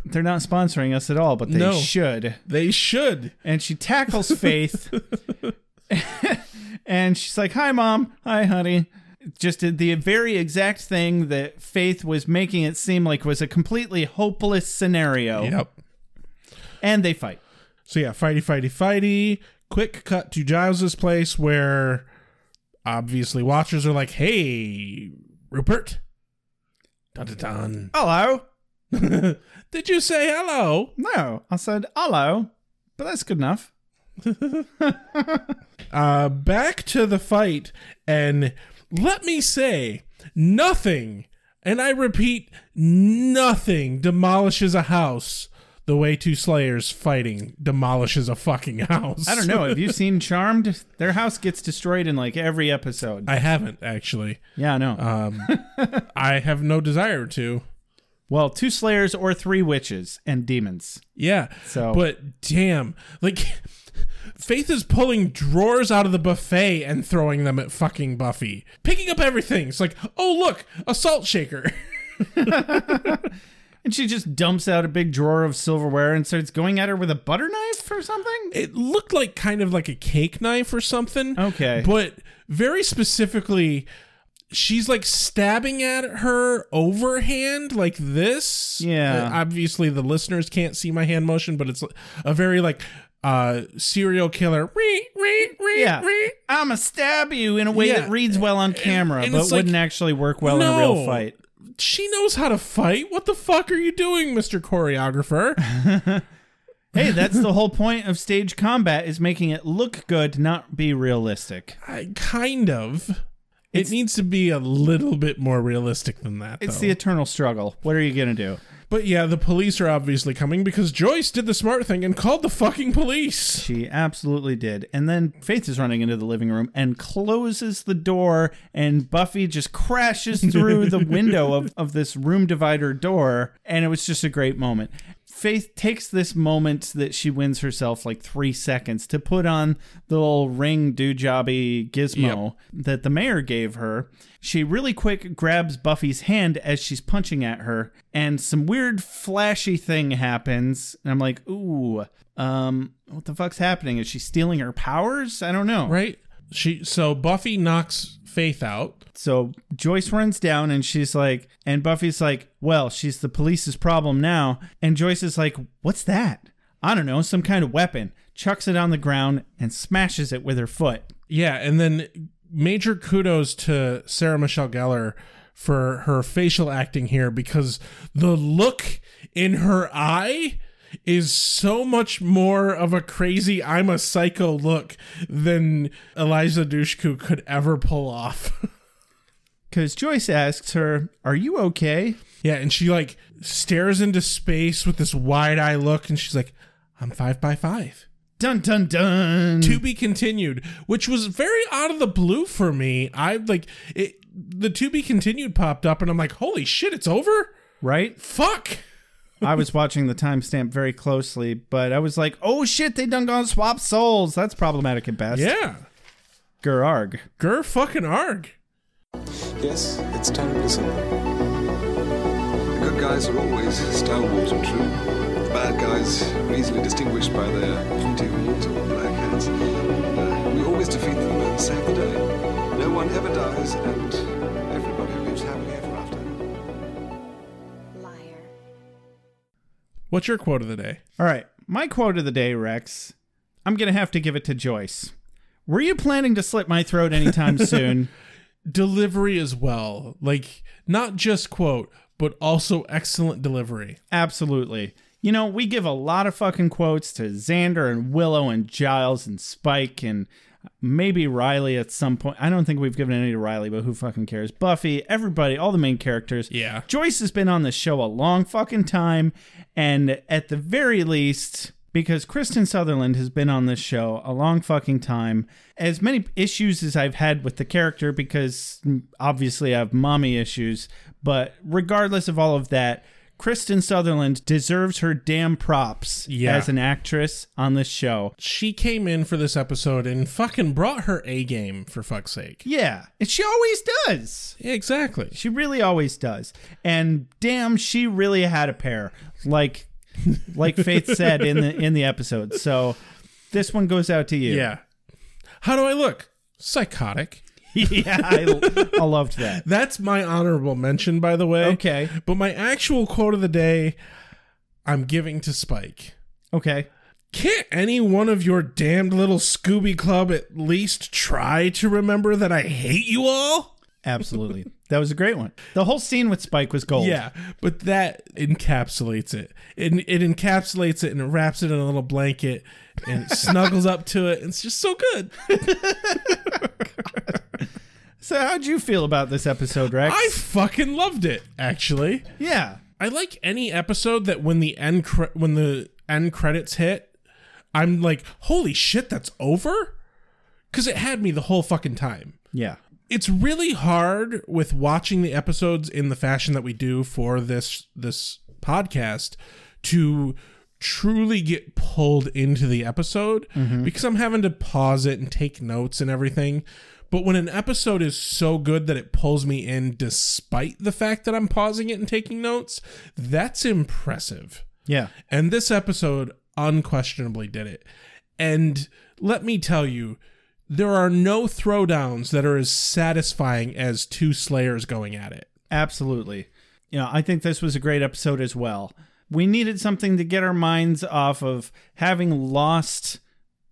they're not sponsoring us at all, but they No. should. They should. And she tackles Faith, and she's like, "Hi, mom. Hi, honey." Just did the very exact thing that Faith was making it seem like was a completely hopeless scenario. Yep. And they fight. So yeah, fighty, fighty, fighty. Quick cut to Giles's place where obviously watchers are like, "Hey, Rupert." Dun dun dun. Hello. Did you say hello? No, I said hello, but that's good enough. Uh, back to the fight, and let me say, nothing, and I repeat, nothing demolishes a house the way two Slayers fighting demolishes a fucking house. I don't know. Have you seen Charmed? Their house gets destroyed in like every episode. I haven't actually. yeah, I know. Um, I have no desire to. well, two Slayers or three witches and demons. Yeah. So- but damn, like Faith is pulling drawers out of the buffet and throwing them at fucking Buffy, picking up everything. It's like, oh look, a salt shaker. And she just dumps out a big drawer of silverware and starts going at her with a butter knife or something. It looked like kind of like a cake knife or something. Okay. But very specifically, she's like stabbing at her overhand like this. Yeah. Uh, obviously, the listeners can't see my hand motion, but it's a very like uh serial killer. Ree, ree, ree, Yeah. I'm gonna stab you in a way Yeah. that reads well on camera, and but it's like, wouldn't actually work well in a no. real fight. She knows how to fight. What the fuck are you doing, Mr. Choreographer? Hey, that's the whole point of stage combat is making it look good, not be realistic. I, kind of. It needs to be a little bit more realistic than that. It's though. the eternal struggle. What are you gonna do? But yeah, the police are obviously coming because Joyce did the smart thing and called the fucking police. She absolutely did. And then Faith is running into the living room and closes the door, and Buffy just crashes through the window of, of this room divider door. And it was just a great moment. Faith takes this moment that she wins herself like three seconds to put on the little ring doojobby gizmo that the mayor gave her. She really quick grabs Buffy's hand as she's punching at her, and some weird flashy thing happens. And I'm like, ooh, um, what the fuck's happening? Is she stealing her powers? I don't know. Right? She so Buffy knocks Faith out. So Joyce runs down and she's like, and Buffy's like, well, she's the police's problem now. And Joyce is like, what's that? I don't know, some kind of weapon. chucks it on the ground, and smashes it with her foot. Yeah, and then major kudos to Sarah Michelle Gellar for her facial acting here because the look in her eye is so much more of a crazy I'm a psycho look than Eliza Dushku could ever pull off. Because Joyce asks her, Are you okay? yeah, and she like stares into space with this wide eye look and she's like, I'm five by five. Dun dun dun. to be continued, which was very out of the blue for me. I like it. The to be continued popped up, and I'm like, holy shit, it's over. right? Fuck. I was watching the timestamp very closely, but I was like, oh shit, they done gone swap souls. That's problematic at best. Yeah. Gerarg. Gur fucking arg. Yes, it's time to listen. The good guys are always stalwart and true. The bad guys are easily distinguished by their pointy horns or black hats. Uh, we always defeat them and save the day. No one ever dies, and What's your quote of the day? All right. My quote of the day, Rex. I'm going to have to give it to Joyce. Were you planning to slit my throat anytime soon? Delivery as well. Like, not just quote, but also excellent delivery. Absolutely. You know, we give a lot of fucking quotes to Xander and Willow and Giles and Spike and maybe Riley at some point. I don't think we've given any to Riley, but who fucking cares? Buffy, everybody, all the main characters. Yeah. Joyce has been on the show a long fucking time. And at the very least, because Kristine Sutherland has been on this show a long fucking time, as many issues as I've had with the character, because obviously I have mommy issues, but regardless of all of that, Kristine Sutherland deserves her damn props Yeah. as an actress on this show. She came in for this episode and fucking brought her A game, for fuck's sake. Yeah, and she always does. Yeah, exactly. She really always does. And damn, she really had a pair. Like like Faith said in the in the episode. So this one goes out to you. Yeah. How do I look? Psychotic. yeah, I, I loved that. That's my honorable mention, by the way. Okay. But my actual quote of the day, I'm giving to Spike. Okay. Can't any one of your damned little Scooby Club at least try to remember that I hate you all? Absolutely. That was a great one. The whole scene with Spike was gold. Yeah, but that encapsulates it. It, it encapsulates it and it wraps it in a little blanket and it snuggles up to it. And it's just so good. So how'd you feel about this episode, Rex? I fucking loved it, actually. yeah. I like any episode that when the end cre- when the end credits hit, I'm like, holy shit, that's over, because it had me the whole fucking time. Yeah. It's really hard with watching the episodes in the fashion that we do for this this podcast to truly get pulled into the episode mm-hmm. because I'm having to pause it and take notes and everything. But when an episode is so good that it pulls me in despite the fact that I'm pausing it and taking notes, that's impressive. Yeah. And this episode unquestionably did it. And let me tell you, there are no throwdowns that are as satisfying as two Slayers going at it. Absolutely. You know, I think this was a great episode as well. We needed something to get our minds off of having lost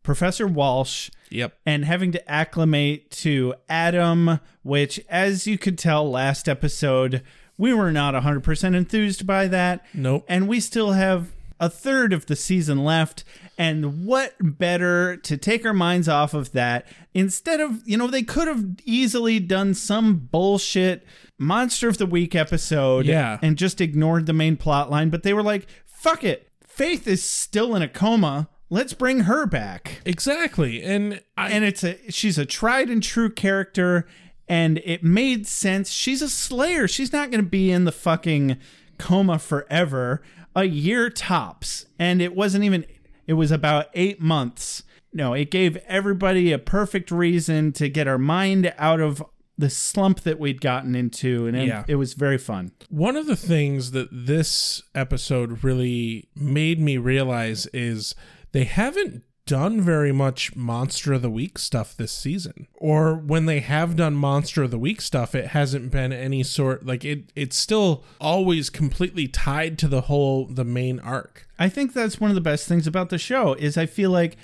Professor Walsh Yep. and having to acclimate to Adam, which, as you could tell last episode, we were not 100% enthused by that. Nope. And we still have a third of the season left. And what better to take our minds off of that instead of, you know, they could have easily done some bullshit Monster of the Week episode Yeah. and just ignored the main plot line, but they were like, fuck it. Faith is still in a coma. Let's bring her back Exactly. And I and it's a she's a tried and true character and it made sense she's a slayer she's not going to be in the fucking coma forever a year tops and it wasn't even it was about 8 months no it gave everybody a perfect reason to get our mind out of the slump that we'd gotten into and it, Yeah. it was very fun one of the things that this episode really made me realize is they haven't done very much Monster of the Week stuff this season. Or when they have done Monster of the Week stuff, it hasn't been any sort like it it's still always completely tied to the whole the main arc. I think that's one of the best things about the show is I feel like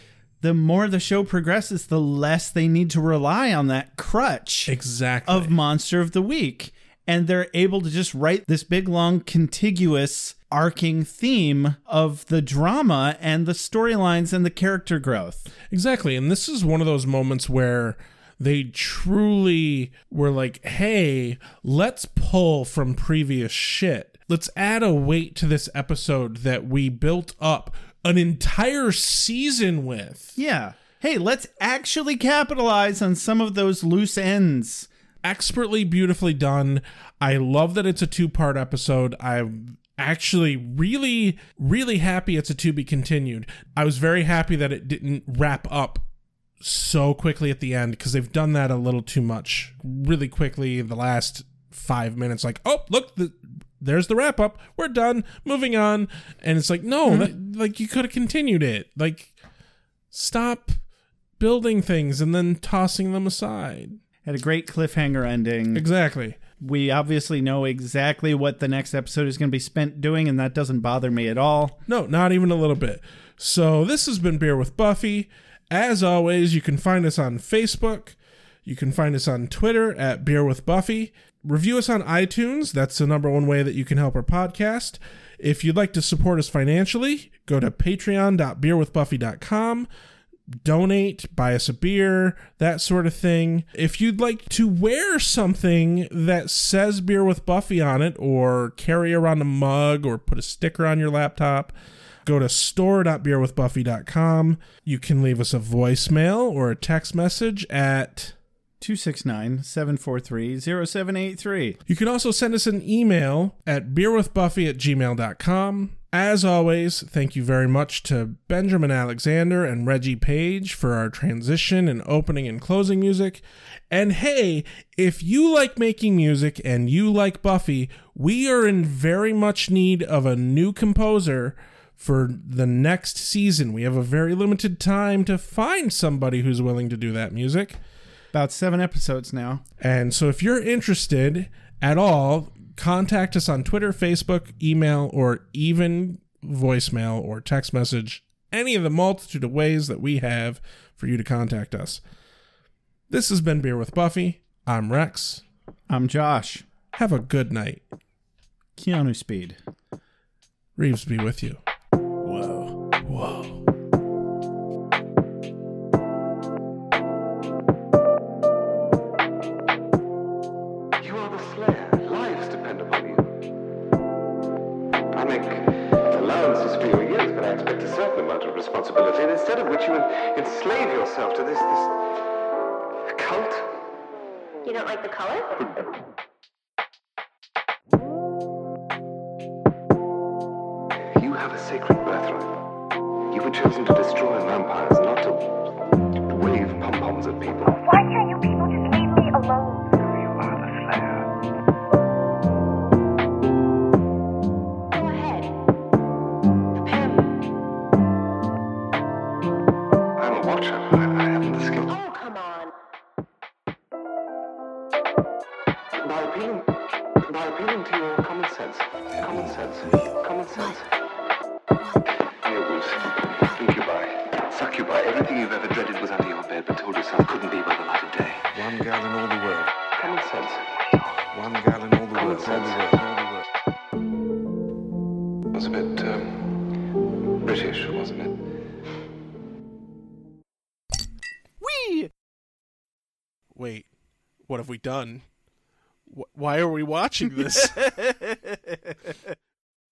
the more the show progresses, the less they need to rely on that crutch Exactly. of Monster of the Week. And they're able to just write this big, long, contiguous, arcing theme of the drama and the storylines and the character growth. Exactly. And this is one of those moments where they truly were like, hey, let's pull from previous shit. Let's add a weight to this episode that we built up an entire season with. Yeah. Hey, let's actually capitalize on some of those loose ends. Expertly, beautifully done. I love that it's a two part episode. I'm actually really, really happy it's a to be continued. I was very happy that it didn't wrap up so quickly at the end because they've done that a little too much really quickly in the last five minutes. Like, oh, look, the, there's the wrap up. We're done. Moving on. And it's like, no, mm-hmm. that, like you could have continued it. Like, stop building things and then tossing them aside. Had a great cliffhanger ending. Exactly. We obviously know exactly what the next episode is going to be spent doing, and that doesn't bother me at all. No, not even a little bit. So this has been Beer with Buffy. As always, you can find us on Facebook. You can find us on Twitter at Beer with Buffy. Review us on iTunes. That's the number one way that you can help our podcast. If you'd like to support us financially, go to patreon.beerwithbuffy.com. Donate, buy us a beer, that sort of thing. If you'd like to wear something that says Beer with Buffy on it, or carry around a mug, or put a sticker on your laptop, go to store.beerwithbuffy.com. You can leave us a voicemail or a text message at 269 743 0783. You can also send us an email at beerwithbuffy at gmail.com. As always, thank you very much to Benjamin Alexander and Reggie Page for our transition and opening and closing music. And hey, if you like making music and you like Buffy, we are in very much need of a new composer for the next season. We have a very limited time to find somebody who's willing to do that music. About seven episodes now. And so if you're interested at all, contact us on Twitter, Facebook, email, or even voicemail or text message. Any of the multitude of ways that we have for you to contact us. This has been Beer with Buffy. I'm Rex. I'm Josh. Have a good night. Keanu Speed. Reeves be with you. Whoa. Whoa. Watching this?